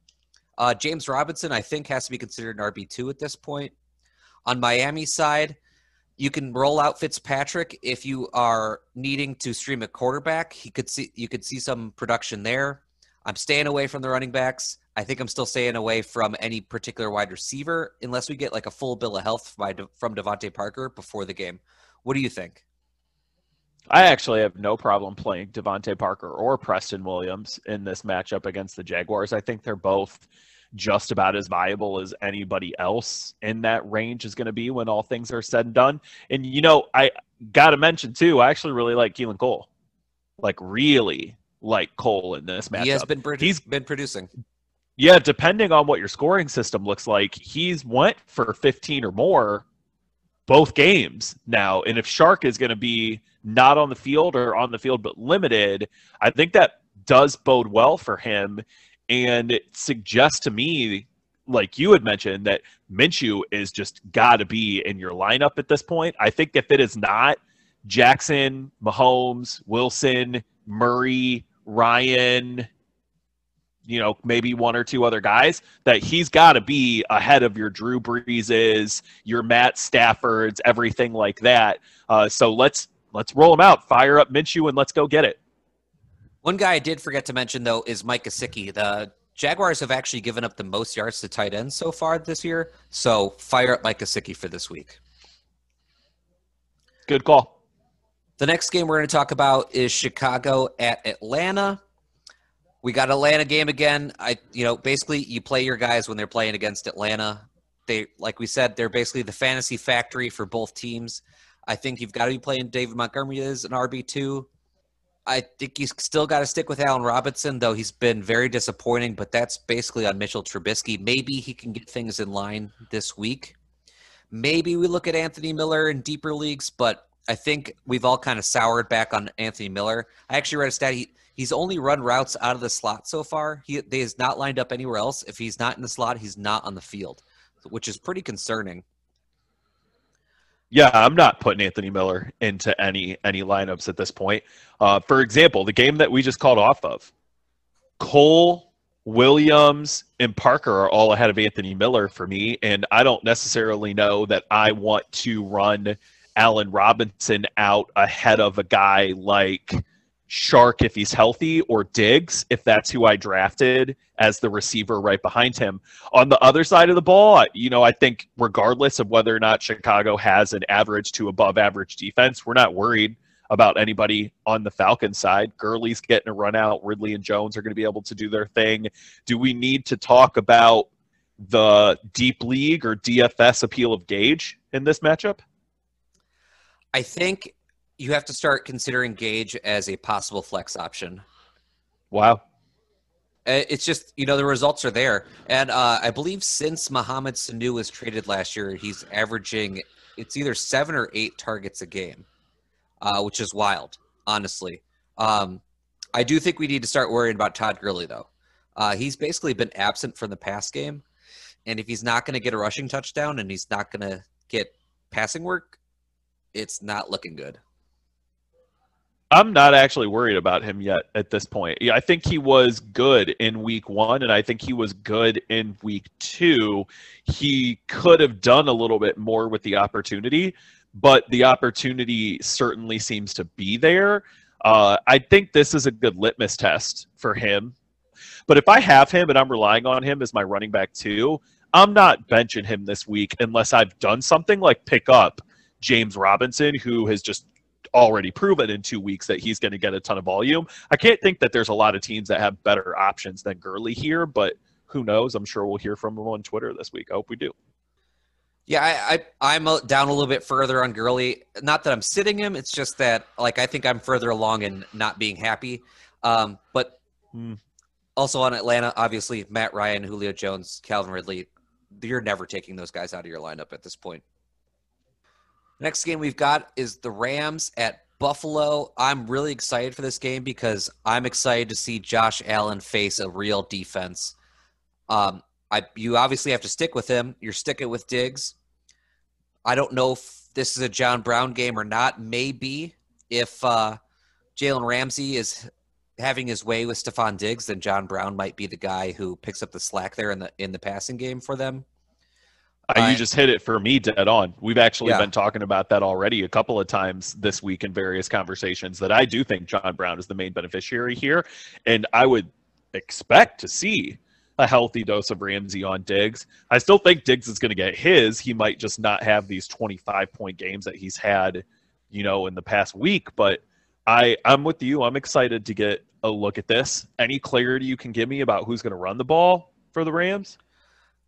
Uh, James Robinson, I think, has to be considered an RB two at this point. On Miami side, you can roll out Fitzpatrick if you are needing to stream a quarterback. He could see you could see some production there. I'm staying away from the running backs. I think I'm still staying away from any particular wide receiver unless we get like a full bill of health by, from DeVante Parker before the game. What do you think? I actually have no problem playing DeVante Parker or Preston Williams in this matchup against the Jaguars. I think they're both just about as viable as anybody else in that range is going to be when all things are said and done. And you know, I got to mention too, I actually really like Keelan Cole. Like really like Cole in this matchup. He has been produ- he's been producing. Yeah, depending on what your scoring system looks like, he's went for 15 or more both games now. And if Chark is going to be not on the field or on the field but limited, I think that does bode well for him. And it suggests to me, like you had mentioned, that Minshew is just got to be in your lineup at this point. I think if it is not Jackson, Mahomes, Wilson, Murray, Ryan, you know, maybe one or two other guys, that he's got to be ahead of your Drew Breeses, your Matt Staffords, everything like that. Uh, so let's let's roll them out, fire up Minshew, and let's go get it. One guy I did forget to mention though is Mike Gesicki. The Jaguars have actually given up the most yards to tight ends so far this year. So fire up Mike Gesicki for this week. Good call. The next game we're going to talk about is Chicago at Atlanta. We got Atlanta game again. I, you know, basically you play your guys when they're playing against Atlanta. They, like we said, they're basically the fantasy factory for both teams. I think you've got to be playing David Montgomery as an RB two. I think you still got to stick with Allen Robinson, though he's been very disappointing. But that's basically on Mitchell Trubisky. Maybe he can get things in line this week. Maybe we look at Anthony Miller in deeper leagues, but I think we've all kind of soured back on Anthony Miller. I actually read a stat. He, he's only run routes out of the slot so far. He, he is not lined up anywhere else. If he's not in the slot, he's not on the field, which is pretty concerning. Yeah, I'm not putting Anthony Miller into any any lineups at this point. Uh, for example, the game that we just called off of, Cole, Williams, and Parker are all ahead of Anthony Miller for me, and I don't necessarily know that I want to run Allen Robinson out ahead of a guy like Chark if he's healthy or Diggs if that's who I drafted as the receiver right behind him. On the other side of the ball, you know, I think regardless of whether or not Chicago has an average to above average defense, we're not worried about anybody on the Falcons side. Gurley's getting a run out. Ridley and Jones are going to be able to do their thing. Do we need to talk about the deep league or DFS appeal of Gage in this matchup? I think you have to start considering Gage as a possible flex option. Wow. Uh, it's just you know the results are there, and uh, I believe since Mohamed Sanu was traded last year, he's averaging it's either seven or eight targets a game, uh, which is wild, honestly. Um, I do think we need to start worrying about Todd Gurley though. Uh, he's basically been absent from the pass game, and if he's not going to get a rushing touchdown and he's not going to get passing work, it's not looking good. I'm not actually worried about him yet at this point. I think he was good in week one, and I think he was good in week two. He could have done a little bit more with the opportunity, but the opportunity certainly seems to be there. Uh, I think this is a good litmus test for him. But if I have him and I'm relying on him as my running back too, I'm not benching him this week unless I've done something like pick up James Robinson, who has just already proven in two weeks that he's going to get a ton of volume. I can't think that there's a lot of teams that have better options than Gurley here, but who knows? I'm sure we'll hear from him on Twitter this week. I hope we do. Yeah, I, I am down a little bit further on Gurley. Not that I'm sitting him. It's just that like I think I'm further along in not being happy. Um, but hmm. also on Atlanta, obviously Matt Ryan, Julio Jones, Calvin Ridley. You're never taking those guys out of your lineup at this point. Next game we've got is the Rams at Buffalo. I'm really excited for this game because I'm excited to see Josh Allen face a real defense. Um, I you obviously have to stick with him. You're sticking with Diggs. I don't know if this is a John Brown game or not. Maybe if uh, Jalen Ramsey is having his way with Stefon Diggs, then John Brown might be the guy who picks up the slack there in the in the passing game for them. Uh, you just hit it for me dead on. We've actually yeah. been talking about that already a couple of times this week in various conversations that I do think John Brown is the main beneficiary here. And I would expect to see a healthy dose of Ramsey on Diggs. I still think Diggs is going to get his. He might just not have these 25 point games that he's had, you know, in the past week. But I, I'm with you. I'm excited to get a look at this. Any clarity you can give me about who's going to run the ball for the Rams?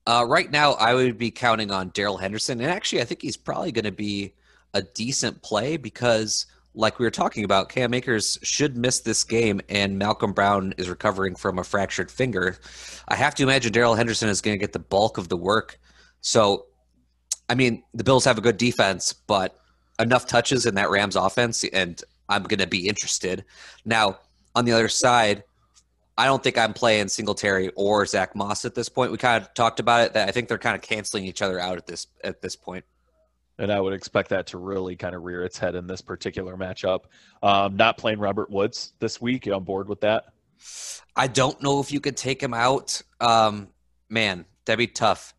Uh, right now, I would be counting on Darrell Henderson, and actually, I think he's probably going to be a decent play because, like we were talking about, Cam Akers should miss this game, and Malcolm Brown is recovering from a fractured finger. I have to imagine Darrell Henderson is going to get the bulk of the work. So, I mean, the Bills have a good defense, but enough touches in that Rams offense, and I'm going to be interested. Now, on the other side, I don't think I'm playing Singletary or Zach Moss at this point. We kind of talked about it that I think they're kind of canceling each other out at this at this point. And I would expect that to really kind of rear its head in this particular matchup. Um, not playing Robert Woods this week. You on board with that? I don't know if you could take him out. Um, man, that'd be tough.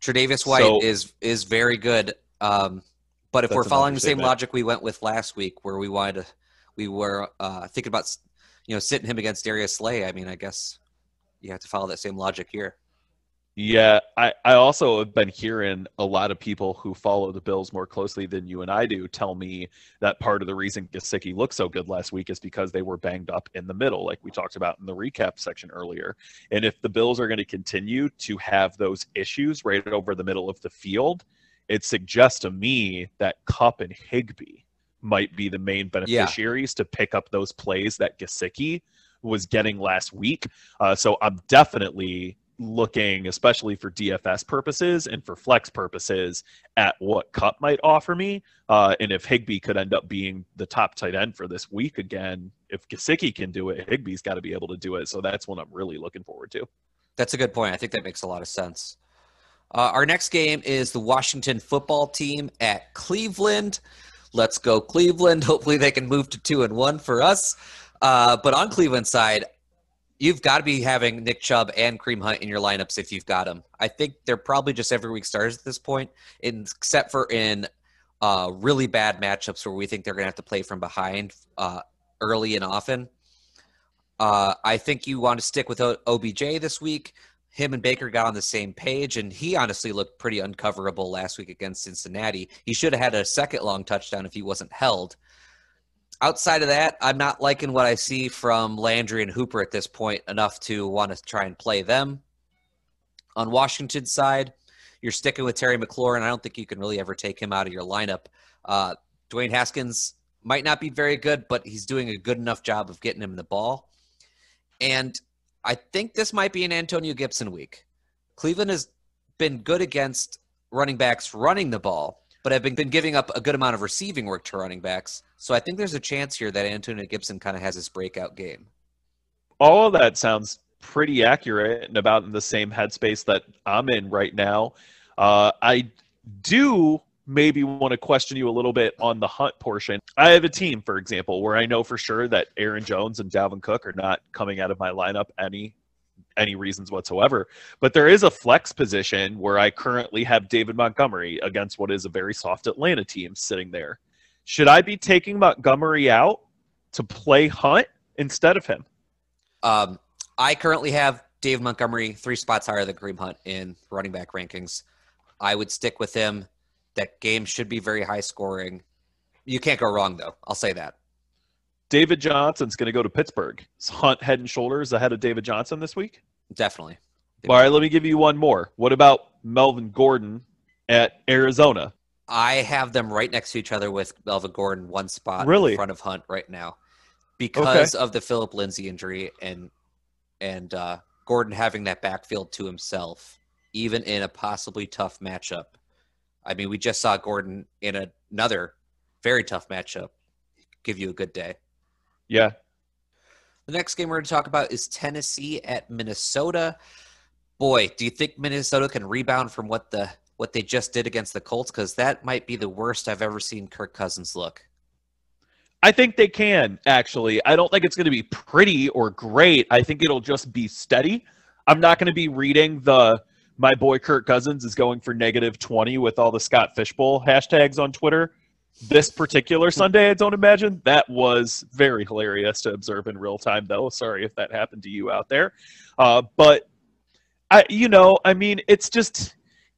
Tre'Davious White so, is is very good. Um, but if we're following the same logic we went with last week, where we wanted to, we were uh, thinking about you know, sitting him against Darius Slay, I mean, I guess you have to follow that same logic here. Yeah, I, I also have been hearing a lot of people who follow the Bills more closely than you and I do tell me that part of the reason Gesicki looked so good last week is because they were banged up in the middle, like we talked about in the recap section earlier. And if the Bills are going to continue to have those issues right over the middle of the field, it suggests to me that Kupp and Higbee might be the main beneficiaries yeah. to pick up those plays that Gesicki was getting last week. Uh, so I'm definitely looking, especially for DFS purposes and for flex purposes, at what Kupp might offer me. Uh, and if Higbee could end up being the top tight end for this week again, if Gesicki can do it, Higbee's got to be able to do it. So that's what I'm really looking forward to. That's a good point. I think that makes a lot of sense. Uh, our next game is the Washington football team at Cleveland. Let's go, Cleveland. Hopefully, they can move to two and one for us. Uh, but on Cleveland's side, you've got to be having Nick Chubb and Kareem Hunt in your lineups if you've got them. I think they're probably just every week starters at this point, except for in uh, really bad matchups where we think they're going to have to play from behind uh, early and often. Uh, I think you want to stick with OBJ this week. Him and Baker got on the same page, and he honestly looked pretty uncoverable last week against Cincinnati. He should have had a second long touchdown if he wasn't held outside of that, I'm not liking what I see from Landry and Hooper at this point enough to want to try and play them. On Washington's side, you're sticking with Terry McLaurin. I don't think you can really ever take him out of your lineup. Uh, Dwayne Haskins might not be very good, but he's doing a good enough job of getting him the ball. And I think this might be an Antonio Gibson week. Cleveland has been good against running backs running the ball, but have been, been giving up a good amount of receiving work to running backs. So I think there's a chance here that Antonio Gibson kind of has his breakout game. All of that sounds pretty accurate and about in the same headspace that I'm in right now. Uh, I do maybe want to question you a little bit on the hunt portion. I have a team, for example, where I know for sure that Aaron Jones and Dalvin Cook are not coming out of my lineup any any reasons whatsoever. But there is a flex position where I currently have David Montgomery against what is a very soft Atlanta team sitting there. Should I be taking Montgomery out to play Hunt instead of him? Um, I currently have Dave Montgomery three spots higher than Kareem Hunt in running back rankings. I would stick with him. That game should be very high scoring. You can't go wrong, though. I'll say that. David Johnson's going to go to Pittsburgh. Is Hunt head and shoulders ahead of David Johnson this week? Definitely. All right, let me give you one more. What about Melvin Gordon at Arizona? I have them right next to each other with Melvin Gordon, one spot really? in front of Hunt right now, because okay. of the Philip Lindsay injury and and uh, Gordon having that backfield to himself, even in a possibly tough matchup. I mean, we just saw Gordon in another very tough matchup give you a good day. Yeah. The next game we're going to talk about is Tennessee at Minnesota. Boy, do you think Minnesota can rebound from what the what they just did against the Colts? Because that might be the worst I've ever seen Kirk Cousins look. I think they can actually. I don't think it's going to be pretty or great. I think it'll just be steady. I'm not going to be reading the my boy Kirk Cousins is going for negative 20 with all the Scott Fishbowl hashtags on Twitter this particular Sunday, I don't imagine. That was very hilarious to observe in real time, though. Sorry if that happened to you out there. Uh, but I, you know, I mean, it's just,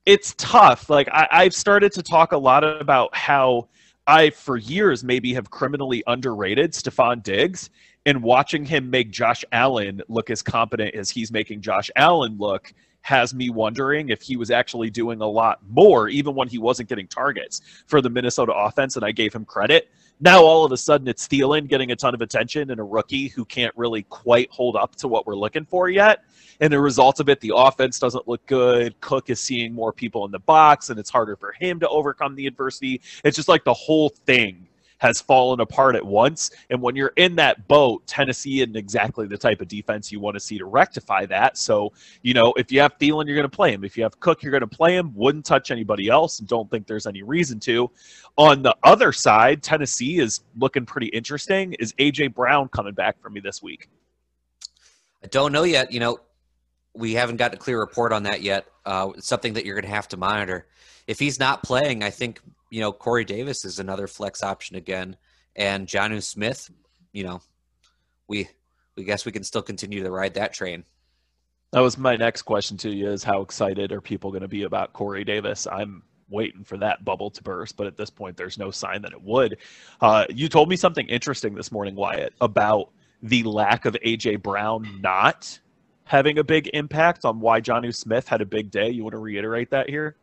it's tough. Like I, I've started to talk a lot about how I, for years, maybe have criminally underrated Stefon Diggs, and watching him make Josh Allen look as competent as he's making Josh Allen look has me wondering if he was actually doing a lot more, even when he wasn't getting targets for the Minnesota offense, and I gave him credit. Now all of a sudden it's Thielen getting a ton of attention and a rookie who can't really quite hold up to what we're looking for yet. And the result of it, the offense doesn't look good. Cook is seeing more people in the box, and it's harder for him to overcome the adversity. It's just like the whole thing has fallen apart at once. And when you're in that boat, Tennessee isn't exactly the type of defense you want to see to rectify that. So, you know, if you have Thielen, you're going to play him. If you have Cook, you're going to play him. Wouldn't touch anybody else and don't think there's any reason to. On the other side, Tennessee is looking pretty interesting. Is A.J. Brown coming back for me this week? I don't know yet. You know, we haven't got a clear report on that yet. Uh, it's something that you're going to have to monitor. If he's not playing, I think you know, Corey Davis is another flex option again, and Jonnu Smith. You know, we we guess we can still continue to ride that train. That was my next question to you: is how excited are people going to be about Corey Davis? I'm waiting for that bubble to burst, but at this point, there's no sign that it would. Uh, you told me something interesting this morning, Wyatt, about the lack of AJ Brown not having a big impact on why Jonnu Smith had a big day. You want to reiterate that here?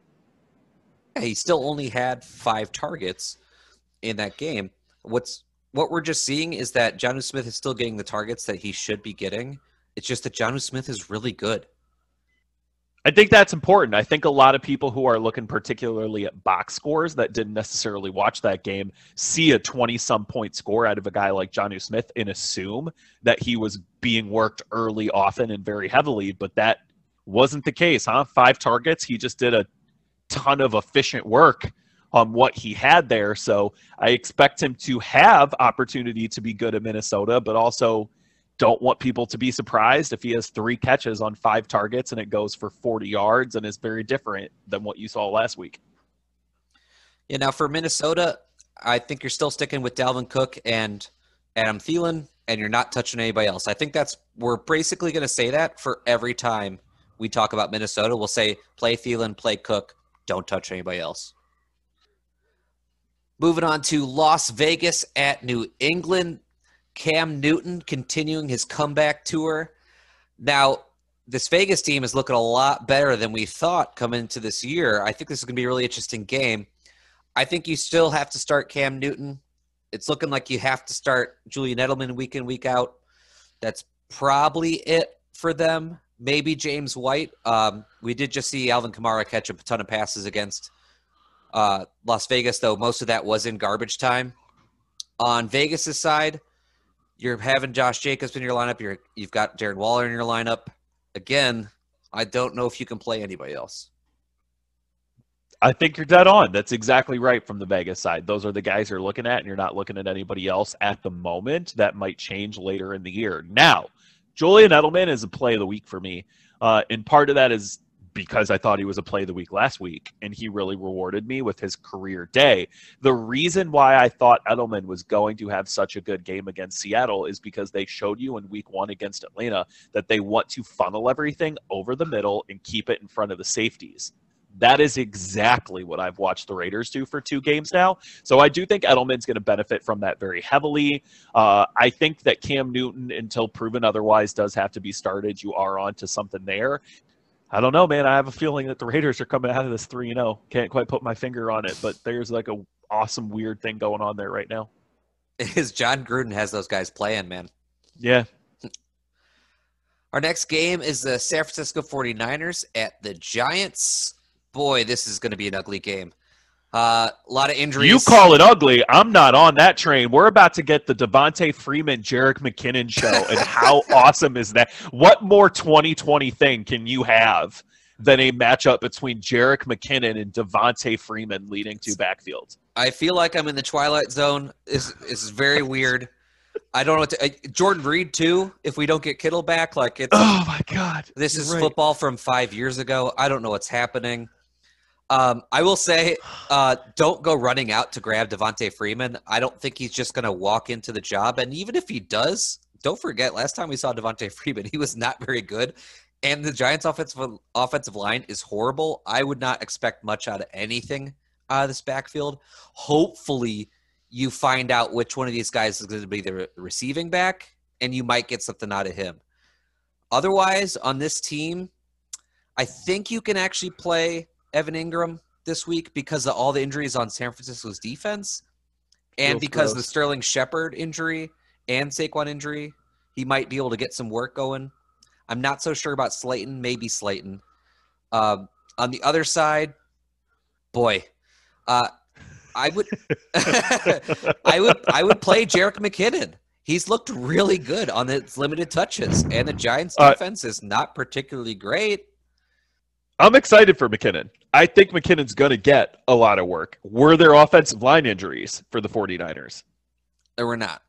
He still only had five targets in that game. What's what we're just seeing is that Jonnu Smith is still getting the targets that he should be getting. It's just that Jonnu Smith is really good. I think that's important. I think a lot of people who are looking particularly at box scores that didn't necessarily watch that game see a 20 some point score out of a guy like Jonnu Smith and assume that he was being worked early, often, and very heavily, but that wasn't the case, huh? Five targets. He just did a ton of efficient work on what he had there. So I expect him to have opportunity to be good at Minnesota, but also don't want people to be surprised if he has three catches on five targets and it goes for 40 yards and is very different than what you saw last week. Yeah, now for Minnesota, I think you're still sticking with Dalvin Cook and Adam Thielen, and you're not touching anybody else. I think that's we're basically going to say that for every time we talk about Minnesota. We'll say play Thielen, play Cook, don't touch anybody else. Moving on to Las Vegas at New England. Cam Newton continuing his comeback tour. Now, this Vegas team is looking a lot better than we thought coming into this year. I think this is going to be a really interesting game. I think you still have to start Cam Newton. It's looking like you have to start Julian Edelman week in, week out. That's probably it for them. Maybe James White. Um, we did just see Alvin Kamara catch a ton of passes against uh, Las Vegas, though most of that was in garbage time. On Vegas's side, you're having Josh Jacobs in your lineup. You're you've got Darren Waller in your lineup. Again, I don't know if you can play anybody else. I think you're dead on. That's exactly right from the Vegas side. Those are the guys you're looking at, and you're not looking at anybody else at the moment. That might change later in the year. Now, Julian Edelman is a play of the week for me. Uh, and part of that is because I thought he was a play of the week last week, and he really rewarded me with his career day. The reason why I thought Edelman was going to have such a good game against Seattle is because they showed you in week one against Atlanta that they want to funnel everything over the middle and keep it in front of the safeties. That is exactly what I've watched the Raiders do for two games now. So I do think Edelman's going to benefit from that very heavily. Uh, I think that Cam Newton, until proven otherwise, does have to be started. You are on to something there. I don't know, man. I have a feeling that the Raiders are coming out of this 3 0. Can't quite put my finger on it, but there's like a awesome weird thing going on there right now. Is Jon Gruden has those guys playing, man. Yeah. Our next game is the San Francisco 49ers at the Giants. Boy, this is going two be an ugly game. Uh, a lot of injuries. You call it ugly. I'm not on that train. We're about to get the Devonta Freeman, Jerick McKinnon show. and how awesome is that? What more 2020 thing can you have than a matchup between Jerick McKinnon and Devonta Freeman leading to backfields? I feel like I'm in the twilight zone. This, this is very weird. I don't know what to. Uh, Jordan Reed too. If we don't get Kittle back, like it's. Oh my God! This is right. football from five years ago. I don't know what's happening. Um, I will say, uh, don't go running out to grab Devonta Freeman. I don't think he's just going to walk into the job. And even if he does, don't forget, last time we saw Devonta Freeman, he was not very good. And the Giants' offensive offensive line is horrible. I would not expect much out of anything out of this backfield. Hopefully, you find out which one of these guys is going to be the receiving back, and you might get something out of him. Otherwise, on this team, I think you can actually play Evan Engram this week because of all the injuries on San Francisco's defense, and because gross. the Sterling Shepard injury and Saquon injury, he might be able to get some work going. I'm not so sure about Slayton. Maybe Slayton. Uh, on the other side, boy, uh, I would, I would, I would play Jerick McKinnon. He's looked really good on its limited touches, and the Giants' defense uh, is not particularly great. I'm excited for McKinnon. I think McKinnon's going to get a lot of work. Were there offensive line injuries for the 49ers? There were not.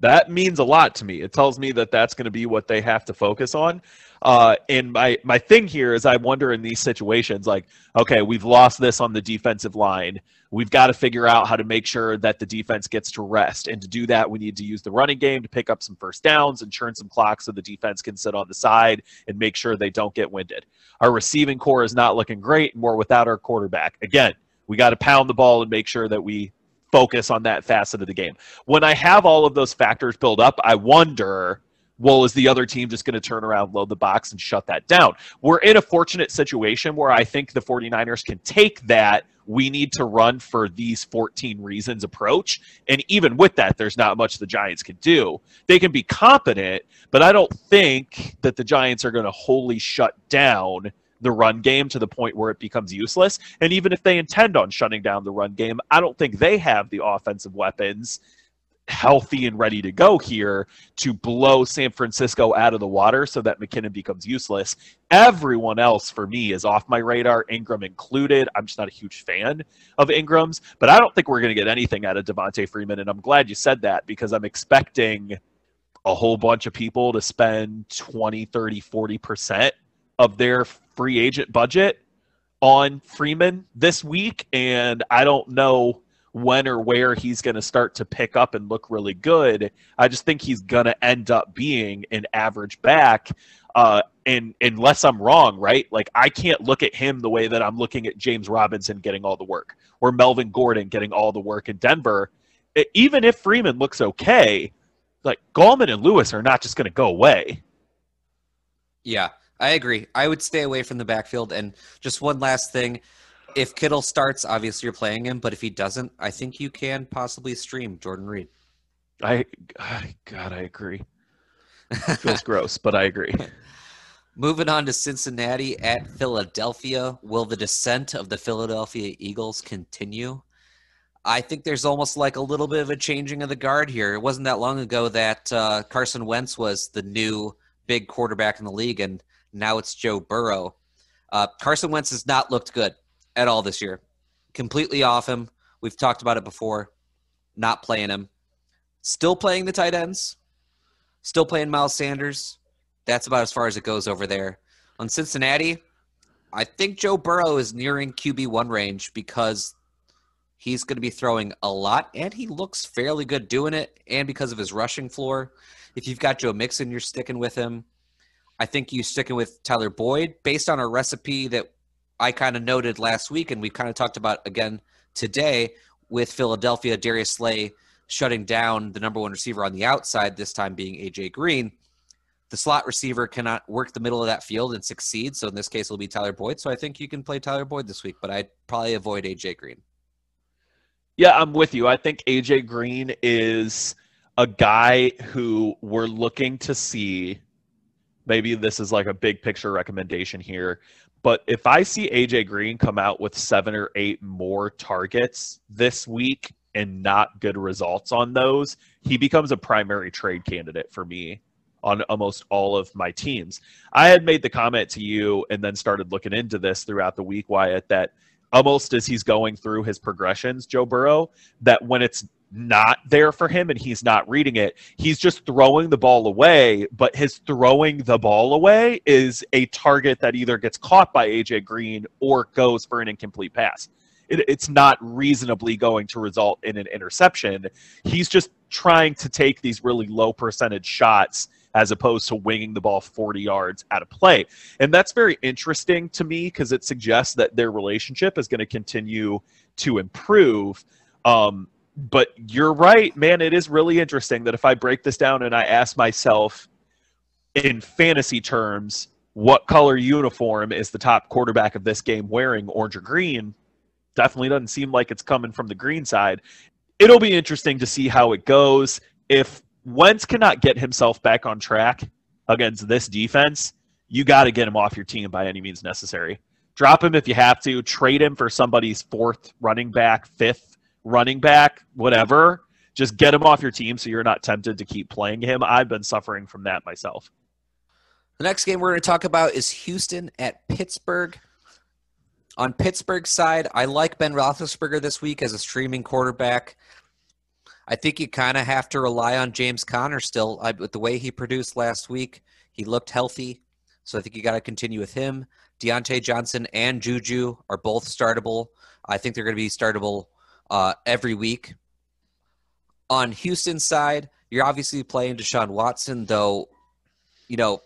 That means a lot to me. It tells me that that's going to be what they have to focus on. Uh, and my my thing here is I wonder in these situations, like, okay, we've lost this on the defensive line. We've got to figure out how to make sure that the defense gets to rest. And to do that, we need to use the running game to pick up some first downs and churn some clock so the defense can sit on the side and make sure they don't get winded. Our receiving corps is not looking great, and we're without our quarterback. Again, we got to pound the ball and make sure that we focus on that facet of the game. When I have all of those factors build up, I wonder well, is the other team just going to turn around, load the box, and shut that down? We're in a fortunate situation where I think the 49ers can take that. We need to run for these 14 reasons approach. And even with that, there's not much the Giants can do. They can be competent, but I don't think that the Giants are going to wholly shut down the run game to the point where it becomes useless. And even if they intend on shutting down the run game, I don't think they have the offensive weapons healthy and ready to go here to blow San Francisco out of the water so that McKinnon becomes useless. Everyone else for me is off my radar, Engram included. I'm just not a huge fan of Engram's, but I don't think we're going to get anything out of Devonta Freeman. And I'm glad you said that because I'm expecting a whole bunch of people to spend 20, 30, 40% of their free agent budget on Freeman this week. And I don't know when or where he's going to start to pick up and look really good. I just think he's going to end up being an average back. Uh, and unless I'm wrong, right? Like I can't look at him the way that I'm looking at James Robinson getting all the work or Melvin Gordon getting all the work in Denver. Even if Freeman looks okay, like Gallman and Lewis are not just going to go away. Yeah, I agree. I would stay away from the backfield. And just one last thing if Kittle starts, obviously you're playing him, but if he doesn't, I think you can possibly stream Jordan Reed. I, God, I agree. feels gross, but I agree. Moving on to Cincinnati at Philadelphia. Will the descent of the Philadelphia Eagles continue? I think there's almost like a little bit of a changing of the guard here. It wasn't that long ago that uh, Carson Wentz was the new big quarterback in the league, and now it's Joe Burrow. Uh, Carson Wentz has not looked good at all this year. Completely off him. We've talked about it before. Not playing him. Still playing the tight ends. Still playing Miles Sanders. That's about as far as it goes over there. On Cincinnati, I think Joe Burrow is nearing QB1 range because he's going to be throwing a lot and he looks fairly good doing it and because of his rushing floor. If you've got Joe Mixon, you're sticking with him. I think you sticking with Tyler Boyd based on a recipe that I kind of noted last week, and we've kind of talked about again today with Philadelphia, Darius Slay shutting down the number one receiver on the outside, this time being AJ Green. The slot receiver cannot work the middle of that field and succeed. So in this case, it'll be Tyler Boyd. So I think you can play Tyler Boyd this week, but I'd probably avoid AJ Green. Yeah, I'm with you. I think AJ Green is a guy who we're looking to see. Maybe this is like a big picture recommendation here, but if I see AJ Green come out with seven or eight more targets this week and not good results on those, he becomes a primary trade candidate for me on almost all of my teams. I had made the comment to you and then started looking into this throughout the week, Wyatt, that almost as he's going through his progressions, Joe Burrow, that when it's not there for him and he's not reading it. He's just throwing the ball away, but his throwing the ball away is a target that either gets caught by AJ Green or goes for an incomplete pass. It, it's not reasonably going to result in an interception. He's just trying to take these really low percentage shots as opposed to winging the ball 40 yards out of play. And that's very interesting to me because it suggests that their relationship is going to continue to improve. Um, but you're right, man. It is really interesting that if I break this down and I ask myself in fantasy terms, what color uniform is the top quarterback of this game wearing, orange or green? Definitely doesn't seem like it's coming from the green side. It'll be interesting to see how it goes. If Wentz cannot get himself back on track against this defense, you got to get him off your team by any means necessary. Drop him if you have to. Trade him for somebody's fourth running back, fifth running back, whatever. Just get him off your team so you're not tempted to keep playing him. I've been suffering from that myself. The next game we're going to talk about is Houston at Pittsburgh. On Pittsburgh's side, I like Ben Roethlisberger this week as a streaming quarterback. I think you kind of have to rely on James Conner still. I, with the way he produced last week, he looked healthy. So I think you got to continue with him. Diontae Johnson and Juju are both startable. I think they're going to be startable uh, every week. On Houston's side, you're obviously playing Deshaun Watson, though, you know,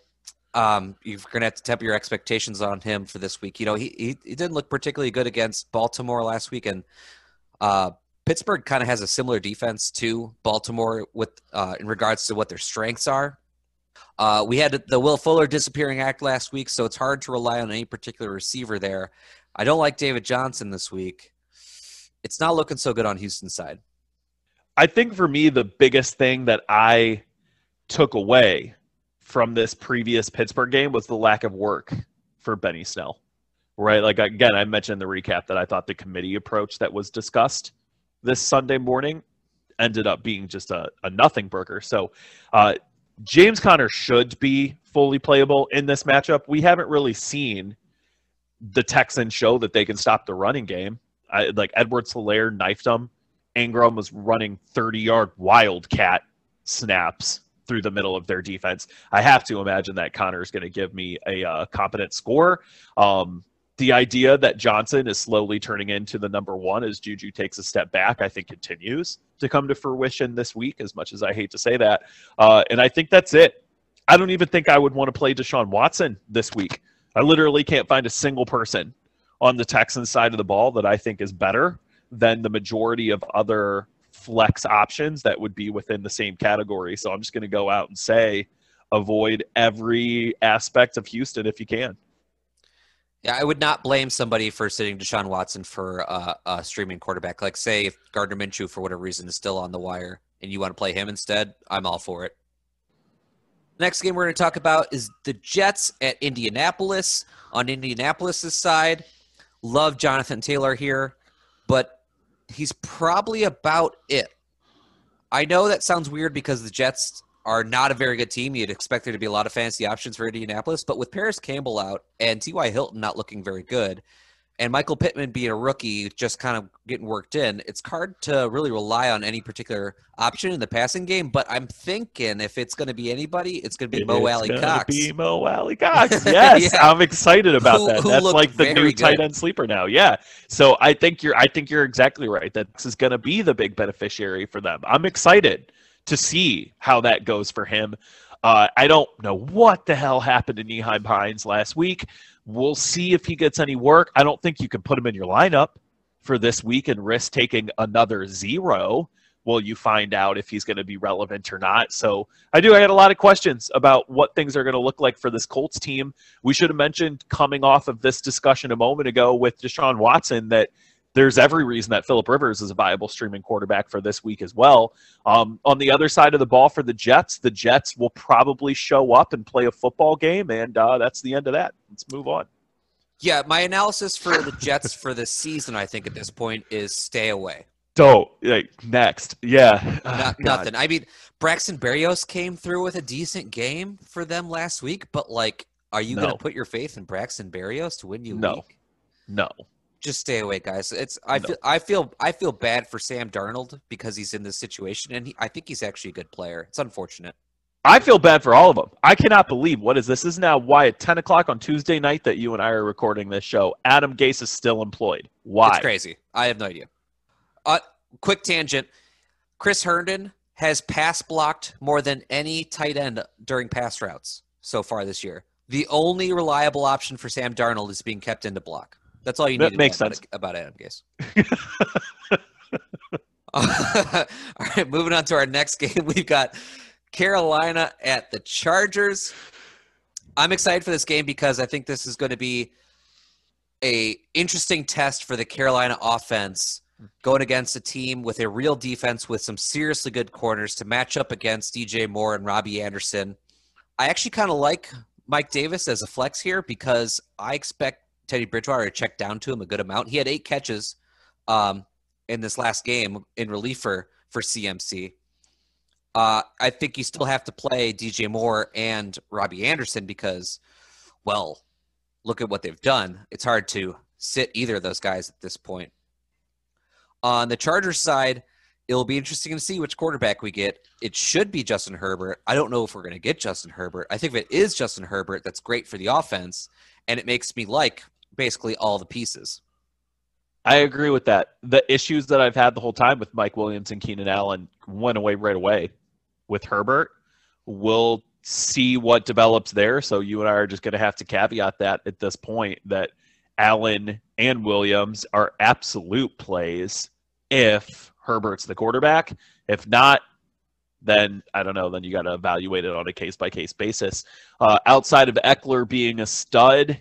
um, you're going to have to temper your expectations on him for this week. You know, he, he, he didn't look particularly good against Baltimore last week, and uh, Pittsburgh kind of has a similar defense to Baltimore with uh, in regards to what their strengths are. Uh, we had the Will Fuller disappearing act last week, so it's hard to rely on any particular receiver there. I don't like David Johnson this week. It's not looking so good on Houston's side. I think for me, the biggest thing that I took away from this previous Pittsburgh game was the lack of work for Benny Snell. Right? Like, again, I mentioned the recap that I thought the committee approach that was discussed this Sunday morning ended up being just a, a nothing burger. So, uh, James Conner should be fully playable in this matchup. We haven't really seen the Texans show that they can stop the running game. I, like Edwards-Helaire knifed him. Ingram was running 30 yard wildcat snaps through the middle of their defense. I have to imagine that Conner is going to give me a uh, competent score. Um, the idea that Johnson is slowly turning into the number one as Juju takes a step back, I think continues to come to fruition this week, as much as I hate to say that. Uh, and I think that's it. I don't even think I would want to play Deshaun Watson this week. I literally can't find a single person on the Texans side of the ball that I think is better than the majority of other flex options that would be within the same category. So I'm just going to go out and say avoid every aspect of Houston if you can. Yeah, I would not blame somebody for sitting Deshaun Watson for uh, a streaming quarterback. Like, say, if Gardner Minshew, for whatever reason, is still on the wire and you want to play him instead, I'm all for it. Next game we're going to talk about is the Jets at Indianapolis. On Indianapolis' side, love Jonathan Taylor here, but he's probably about it. I know that sounds weird because the Jets are not a very good team. You'd expect there to be a lot of fantasy options for Indianapolis, but with Parris Campbell out and T.Y. Hilton not looking very good, and Michael Pittman being a rookie, just kind of getting worked in, it's hard to really rely on any particular option in the passing game. But I'm thinking if it's going to be anybody, it's going to be it Mo Alie-Cox. Be Mo Alie-Cox. Yes, yeah. I'm excited about who, that. Who That's like the new good. tight end sleeper now. Yeah. So I think you're. I think you're exactly right. That this is going to be the big beneficiary for them. I'm excited to see how that goes for him. Uh, I don't know what the hell happened to Nyheim Hines last week. We'll see if he gets any work. I don't think you can put him in your lineup for this week and risk taking another zero while you find out if he's going to be relevant or not. So I do. I had a lot of questions about what things are going to look like for this Colts team. We should have mentioned coming off of this discussion a moment ago with Deshaun Watson that there's every reason that Philip Rivers is a viable streaming quarterback for this week as well. Um, on the other side of the ball for the Jets, the Jets will probably show up and play a football game, and uh, that's the end of that. Let's move on. Yeah, my analysis for the Jets for this season, I think at this point, is stay away. Don't like next, yeah. Not, oh, nothing. I mean, Braxton Berrios came through with a decent game for them last week, but like, are you no. going to put your faith in Braxton Berrios to win you? No, week? no just stay away, guys. It's I no. feel I feel I feel bad for Sam Darnold because he's in this situation, and he, I think he's actually a good player. It's unfortunate. I feel bad for all of them. I cannot believe what is this? this is now why at ten o'clock on Tuesday night that you and I are recording this show. Adam Gase is still employed. Why? It's crazy. I have no idea. Uh, quick tangent. Chris Herndon has pass blocked more than any tight end during pass routes so far this year. The only reliable option for Sam Darnold is being kept in into block. That's all you need that to makes know sense. About, about Adam Gase. all right, moving on to our next game. We've got Carolina at the Chargers. I'm excited for this game because I think this is going to be a interesting test for the Carolina offense going against a team with a real defense with some seriously good corners to match up against DJ Moore and Robbie Anderson. I actually kind of like Mike Davis as a flex here because I expect Teddy Bridgewater checked down to him a good amount. He had eight catches um, in this last game in relief for, for CMC. Uh, I think you still have to play DJ Moore and Robbie Anderson because, well, look at what they've done. It's hard to sit either of those guys at this point. On the Chargers side, It'll be interesting to see which quarterback we get. It should be Justin Herbert. I don't know if we're going to get Justin Herbert. I think if it is Justin Herbert, that's great for the offense, and it makes me like basically all the pieces. I agree with that. The issues that I've had the whole time with Mike Williams and Keenan Allen went away right away. With Herbert, we'll see what develops there. So you and I are just going to have to caveat that at this point that Allen and Williams are absolute plays if Herbert's the quarterback. If not, then I don't know. Then you got to evaluate it on a case by case basis. Uh, outside of Ekeler being a stud,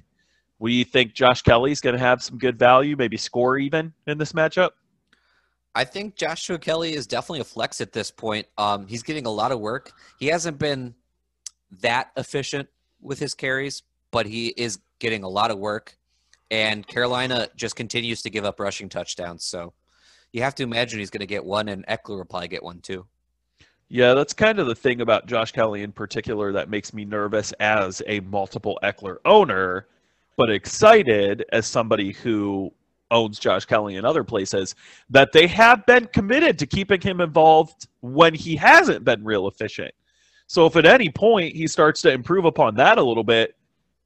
we think Josh Kelley's going to have some good value, maybe score even in this matchup. I think Joshua Kelley is definitely a flex at this point. Um, he's getting a lot of work. He hasn't been that efficient with his carries, but he is getting a lot of work. And Carolina just continues to give up rushing touchdowns. So you have to imagine he's going to get one, and Ekeler will probably get one too. Yeah, that's kind of the thing about Josh Kelley in particular that makes me nervous as a multiple Ekeler owner, but excited as somebody who owns Josh Kelley in other places, that they have been committed to keeping him involved when he hasn't been real efficient. So if at any point he starts to improve upon that a little bit,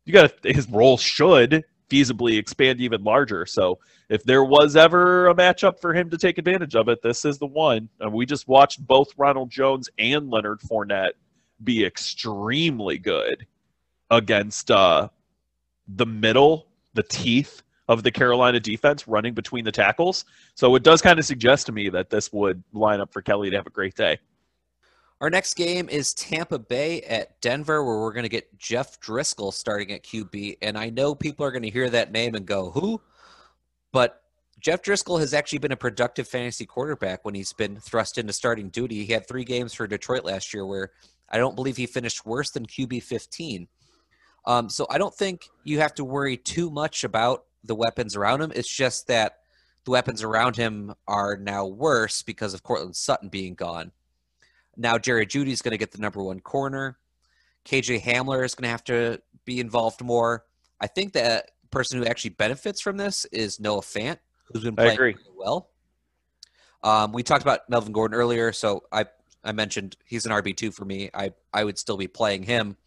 you got his role should feasibly expand even larger. So if there was ever a matchup for him to take advantage of it, this is the one. And we just watched both Ronald Jones and Leonard Fournette be extremely good against uh, the middle, the teeth of the Carolina defense running between the tackles. So it does kind of suggest to me that this would line up for Kelley to have a great day. Our next game is Tampa Bay at Denver, where we're going to get Jeff Driskel starting at QB. And I know people are going to hear that name and go, who? But Jeff Driskel has actually been a productive fantasy quarterback when he's been thrust into starting duty. He had three games for Detroit last year where I don't believe he finished worse than QB 15. Um, so I don't think you have to worry too much about the weapons around him. It's just that the weapons around him are now worse because of Courtland Sutton being gone. Now Jerry Jeudy is going to get the number one corner. KJ Hamler is going to have to be involved more. I think that person who actually benefits from this is Noah Fant, who's been playing really well. Um, we talked about Melvin Gordon earlier, so I I mentioned he's an RB two for me. I I would still be playing him.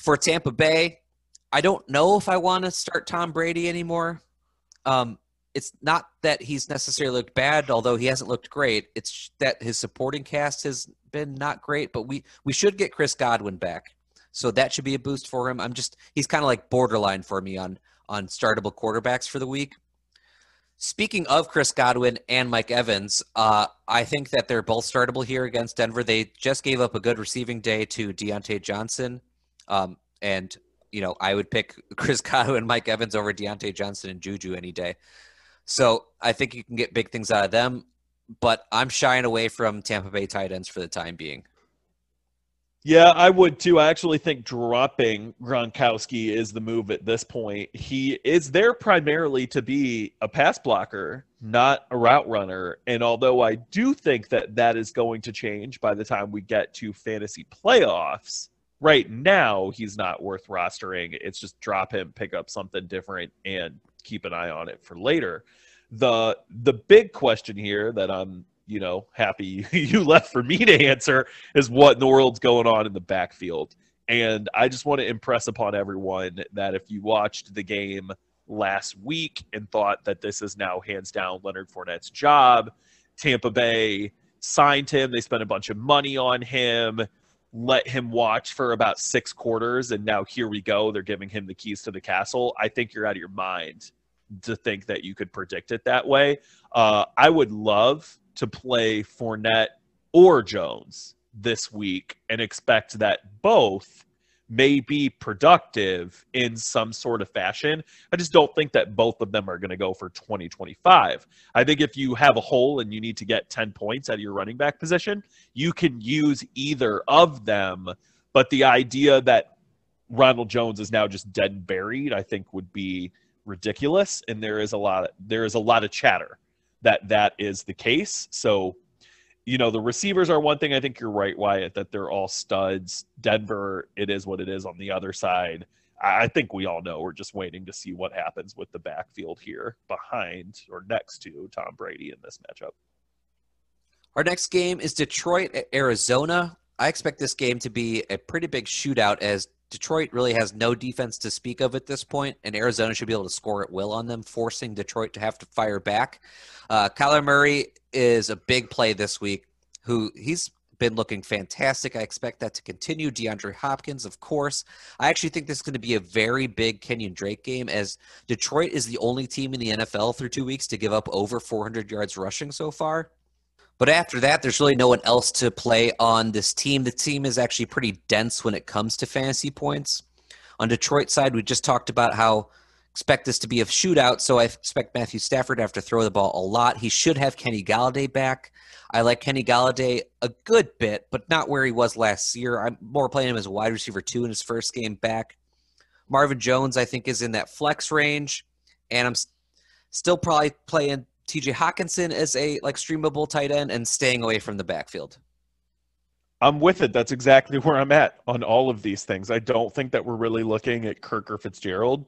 For Tampa Bay, I don't know if I want to start Tom Brady anymore. Um, it's not that he's necessarily looked bad, although he hasn't looked great. It's that his supporting cast has been not great. But we we should get Chris Godwin back, so that should be a boost for him. I'm just he's kind of like borderline for me on on startable quarterbacks for the week. Speaking of Chris Godwin and Mike Evans, uh, I think that they're both startable here against Denver. They just gave up a good receiving day to Diontae Johnson, um, and you know I would pick Chris Godwin, and Mike Evans over Diontae Johnson and Juju any day. So I think you can get big things out of them, but I'm shying away from Tampa Bay tight ends for the time being. Yeah, I would too. I actually think dropping Gronkowski is the move at this point. He is there primarily to be a pass blocker, not a route runner. And although I do think that that is going to change by the time we get to fantasy playoffs, right now he's not worth rostering. It's just drop him, pick up something different, and keep an eye on it for later. The the big question here that I'm you know happy you left for me to answer is what in the world's going on in the backfield. And I just want to impress upon everyone that if you watched the game last week and thought that this is now hands down Leonard Fournette's job, Tampa Bay signed him. They spent a bunch of money on him, let him watch for about six quarters, and now here we go. They're giving him the keys to the castle. I think you're out of your mind to think that you could predict it that way. Uh, I would love to play Fournette or Jones this week and expect that both may be productive in some sort of fashion. I just don't think that both of them are going to go for 2025. I think if you have a hole and you need to get 10 points out of your running back position, you can use either of them. But the idea that Ronald Jones is now just dead and buried, I think would be ridiculous and there is a lot of, there is a lot of chatter that that is the case so you know the receivers are one thing i think you're right wyatt that they're all studs denver it is what it is on the other side i think we all know we're just waiting to see what happens with the backfield here behind or next to tom brady in this matchup Our next game is Detroit Arizona. I expect this game to be a pretty big shootout as Detroit really has no defense to speak of at this point, and Arizona should be able to score at will on them, forcing Detroit to have to fire back. Uh, Kyler Murray is a big play this week. Who he's been looking fantastic. I expect that to continue. DeAndre Hopkins, of course. I actually think this is going to be a very big Kenyon Drake game as Detroit is the only team in the NFL through two weeks to give up over 400 yards rushing so far. But after that, there's really no one else to play on this team. The team is actually pretty dense when it comes to fantasy points. On Detroit side, we just talked about how expect this to be a shootout, so I expect Matthew Stafford to have to throw the ball a lot. He should have Kenny Golladay back. I like Kenny Golladay a good bit, but not where he was last year. I'm more playing him as a wide receiver two in his first game back. Marvin Jones, I think, is in that flex range, and I'm still probably playing TJ Hockenson as a like streamable tight end and staying away from the backfield. I'm with it. That's exactly where I'm at on all of these things. I don't think that we're really looking at Kirk or Fitzgerald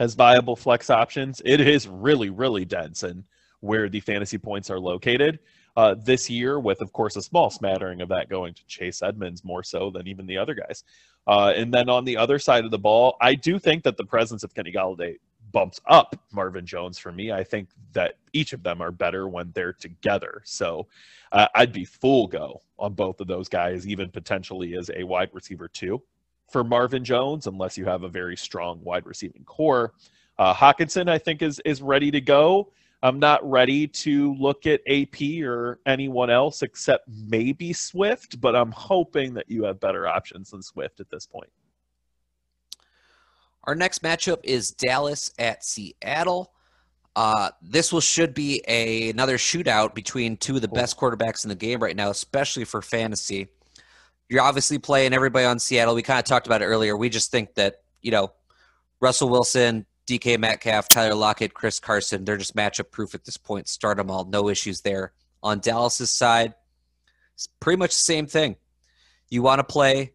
as viable flex options. It is really, really dense and where the fantasy points are located. Uh, this year, with of course a small smattering of that going to Chase Edmonds more so than even the other guys. Uh, and then on the other side of the ball, I do think that the presence of Kenny Golladay bumps up Marvin Jones for me. I think that each of them are better when they're together. So uh, I'd be full go on both of those guys, even potentially as a wide receiver too for Marvin Jones, unless you have a very strong wide receiving corps. Uh, Hockenson, I think, is is ready to go. I'm not ready to look at AP or anyone else except maybe Swift, but I'm hoping that you have better options than Swift at this point. Our next matchup is Dallas at Seattle. Uh, this will should be a, another shootout between two of the best quarterbacks in the game right now, especially for fantasy. You're obviously playing everybody on Seattle. We kind of talked about it earlier. We just think that you know Russell Wilson, DK Metcalf, Tyler Lockett, Chris Carson, they're just matchup proof at this point. Start them all, no issues there. On Dallas's side, it's pretty much the same thing. You want to play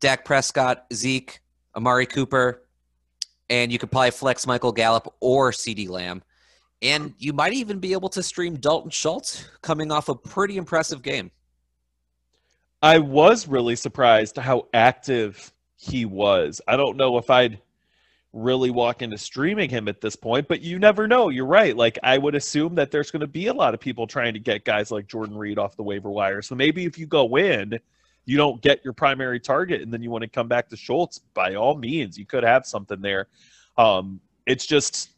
Dak Prescott, Zeke, Amari Cooper, and you could probably flex Michael Gallup or CeeDee Lamb. And you might even be able to stream Dalton Schultz coming off a pretty impressive game. I was really surprised how active he was. I don't know if I'd really walk into streaming him at this point, but you never know. You're right. Like I would assume that there's going to be a lot of people trying to get guys like Jordan Reed off the waiver wire. So maybe if you go in, you don't get your primary target and then you want to come back to Schultz, by all means, you could have something there. Um, it's just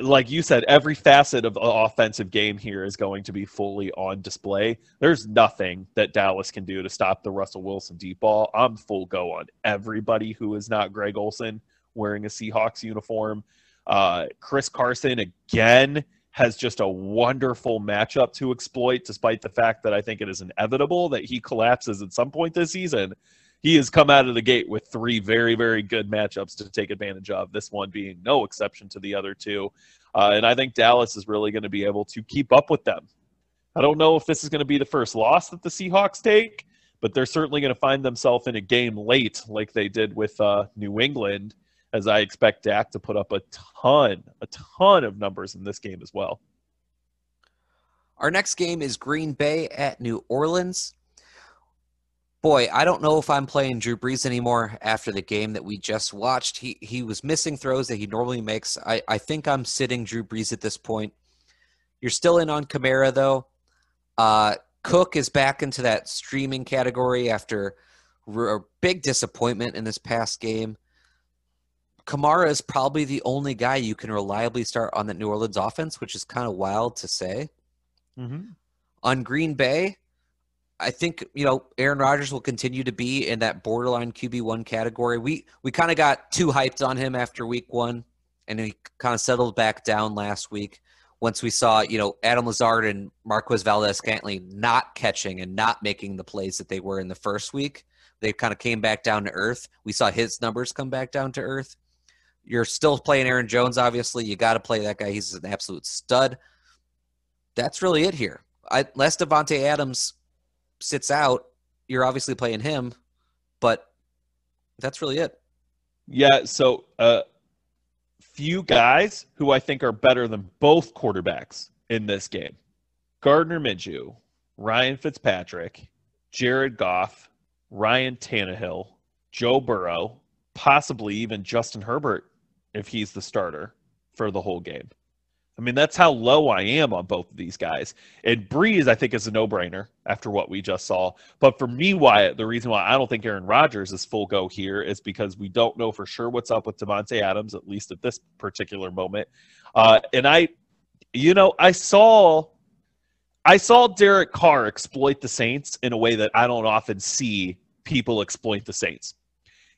like you said, every facet of the offensive game here is going to be fully on display. There's nothing that Dallas can do to stop the Russell Wilson deep ball. I'm full go on everybody who is not Greg Olsen wearing a Seahawks uniform. Uh, Chris Carson again has just a wonderful matchup to exploit, despite the fact that I think it is inevitable that he collapses at some point this season. He has come out of the gate with three very, very good matchups to take advantage of, this one being no exception to the other two. Uh, and I think Dallas is really going to be able to keep up with them. I don't know if this is going to be the first loss that the Seahawks take, but they're certainly going to find themselves in a game late, like they did with uh, New England as I expect Dak to put up a ton, a ton of numbers in this game as well. Our next game is Green Bay at New Orleans. Boy, I don't know if I'm playing Drew Brees anymore after the game that we just watched. He he was missing throws that he normally makes. I, I think I'm sitting Drew Brees at this point. You're still in on Kamara though. Uh, Cook is back into that streaming category after a big disappointment in this past game. Kamara is probably the only guy you can reliably start on the New Orleans offense, which is kind of wild to say. Mm-hmm. On Green Bay, I think you know Aaron Rodgers will continue to be in that borderline QB one category. We we kind of got too hyped on him after week one, and he kind of settled back down last week. Once we saw you know Adam Lazard and Marquez Valdes-Scantling not catching and not making the plays that they were in the first week, they kind of came back down to earth. We saw his numbers come back down to earth. You're still playing Aaron Jones, obviously. You got to play that guy. He's an absolute stud. That's really it here. I, unless Davante Adams sits out, you're obviously playing him, but that's really it. Yeah. So, uh, few guys who I think are better than both quarterbacks in this game Gardner Minshew, Ryan Fitzpatrick, Jared Goff, Ryan Tannehill, Joe Burrow, possibly even Justin Herbert if he's the starter for the whole game. I mean, that's how low I am on both of these guys. And Brees, I think, is a no brainer after what we just saw. But for me, Wyatt, the reason why I don't think Aaron Rodgers is full go here is because we don't know for sure what's up with Davante Adams, at least at this particular moment. Uh, and I, you know, I saw. I saw Derek Carr exploit the Saints in a way that I don't often see people exploit the Saints.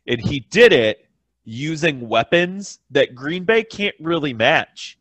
And he did it using weapons that Green Bay can't really match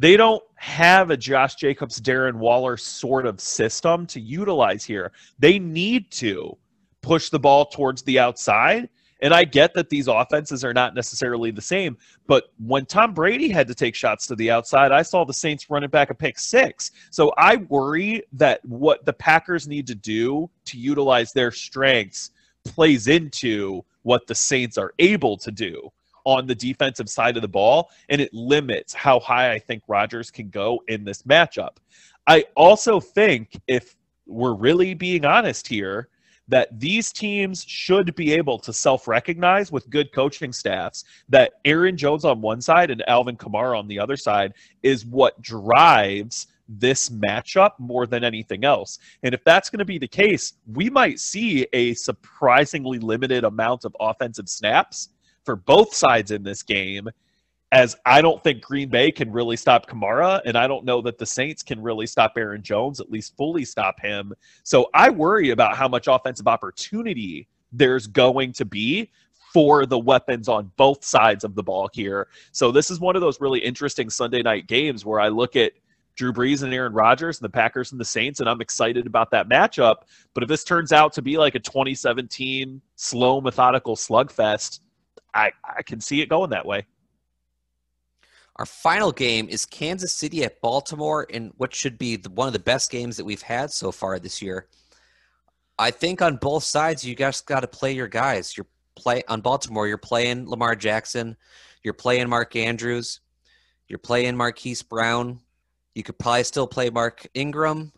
they don't have a Josh Jacobs, Darren Waller sort of system to utilize here. They need to push the ball towards the outside. And I get that these offenses are not necessarily the same, but when Tom Brady had to take shots to the outside, I saw the Saints running back a pick six. So I worry that what the Packers need to do to utilize their strengths plays into what the Saints are able to do on the defensive side of the ball, and it limits how high I think Rodgers can go in this matchup. I also think, if we're really being honest here, that these teams should be able to self recognize with good coaching staffs that Aaron Jones on one side and Alvin Kamara on the other side is what drives this matchup more than anything else. And if that's going to be the case, we might see a surprisingly limited amount of offensive snaps for both sides in this game as I don't think Green Bay can really stop Kamara, and I don't know that the Saints can really stop Aaron Jones, at least fully stop him. So I worry about how much offensive opportunity there's going to be for the weapons on both sides of the ball here. So this is one of those really interesting Sunday night games where I look at Drew Brees and Aaron Rodgers and the Packers and the Saints, and I'm excited about that matchup. But if this turns out to be like a 2017 slow, methodical slugfest, I, I can see it going that way. Our final game is Kansas City at Baltimore in what should be the, one of the best games that we've had so far this year. I think on both sides, you guys got to play your guys. You're play on Baltimore. You're playing Lamar Jackson. You're playing Mark Andrews. You're playing Marquise Brown. You could probably still play Mark Ingram.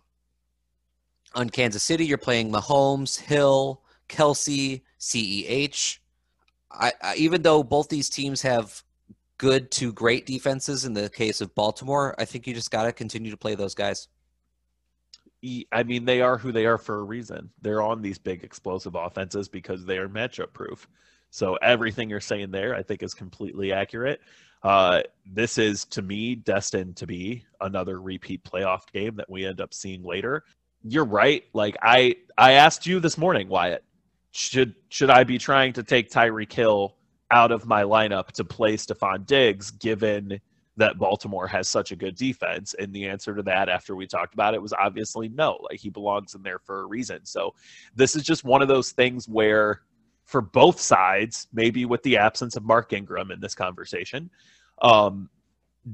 On Kansas City, you're playing Mahomes, Hill, Kelce, CEH. I, I, even though both these teams have good to great defenses in the case of Baltimore, I think you just got to continue to play those guys. I mean, they are who they are for a reason. They're on these big explosive offenses because they are matchup proof. So everything you're saying there, I think, is completely accurate. Uh, this is to me destined to be another repeat playoff game that we end up seeing later. You're right. Like I, I asked you this morning, Wyatt should should I be trying to take Tyreek Hill out of my lineup to play Stefon Diggs, given that Baltimore has such a good defense? And the answer to that, after we talked about it, was obviously no. Like he belongs in there for a reason. So this is just one of those things where, for both sides, maybe with the absence of Mark Ingram in this conversation, um,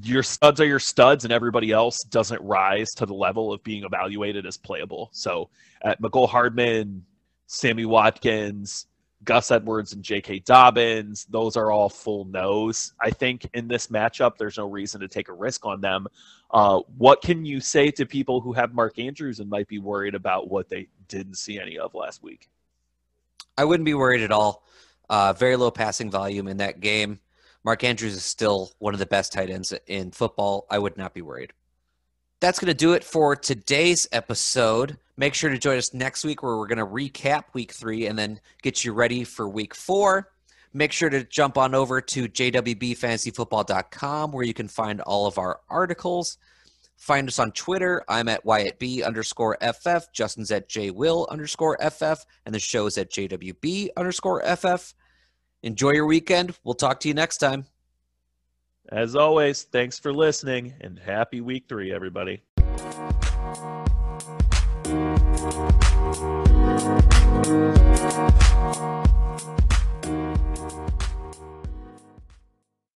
your studs are your studs, and everybody else doesn't rise to the level of being evaluated as playable. So at Mecole Hardman, Sammy Watkins, Gus Edwards, and J.K. Dobbins. Those are all full no's. I think in this matchup, there's no reason to take a risk on them. Uh, what can you say to people who have Mark Andrews and might be worried about what they didn't see any of last week? I wouldn't be worried at all. Uh, very low passing volume in that game. Mark Andrews is still one of the best tight ends in football. I would not be worried. That's going to do it for today's episode. Make sure to join us next week where we're going to recap week three and then get you ready for week four. Make sure to jump on over to jwbfantasyfootball.com where you can find all of our articles. Find us on Twitter. I'm at WyattB underscore FF. Justin's at JWill underscore FF. And the show's at JWB underscore FF. Enjoy your weekend. We'll talk to you next time. As always, thanks for listening and happy week three, everybody.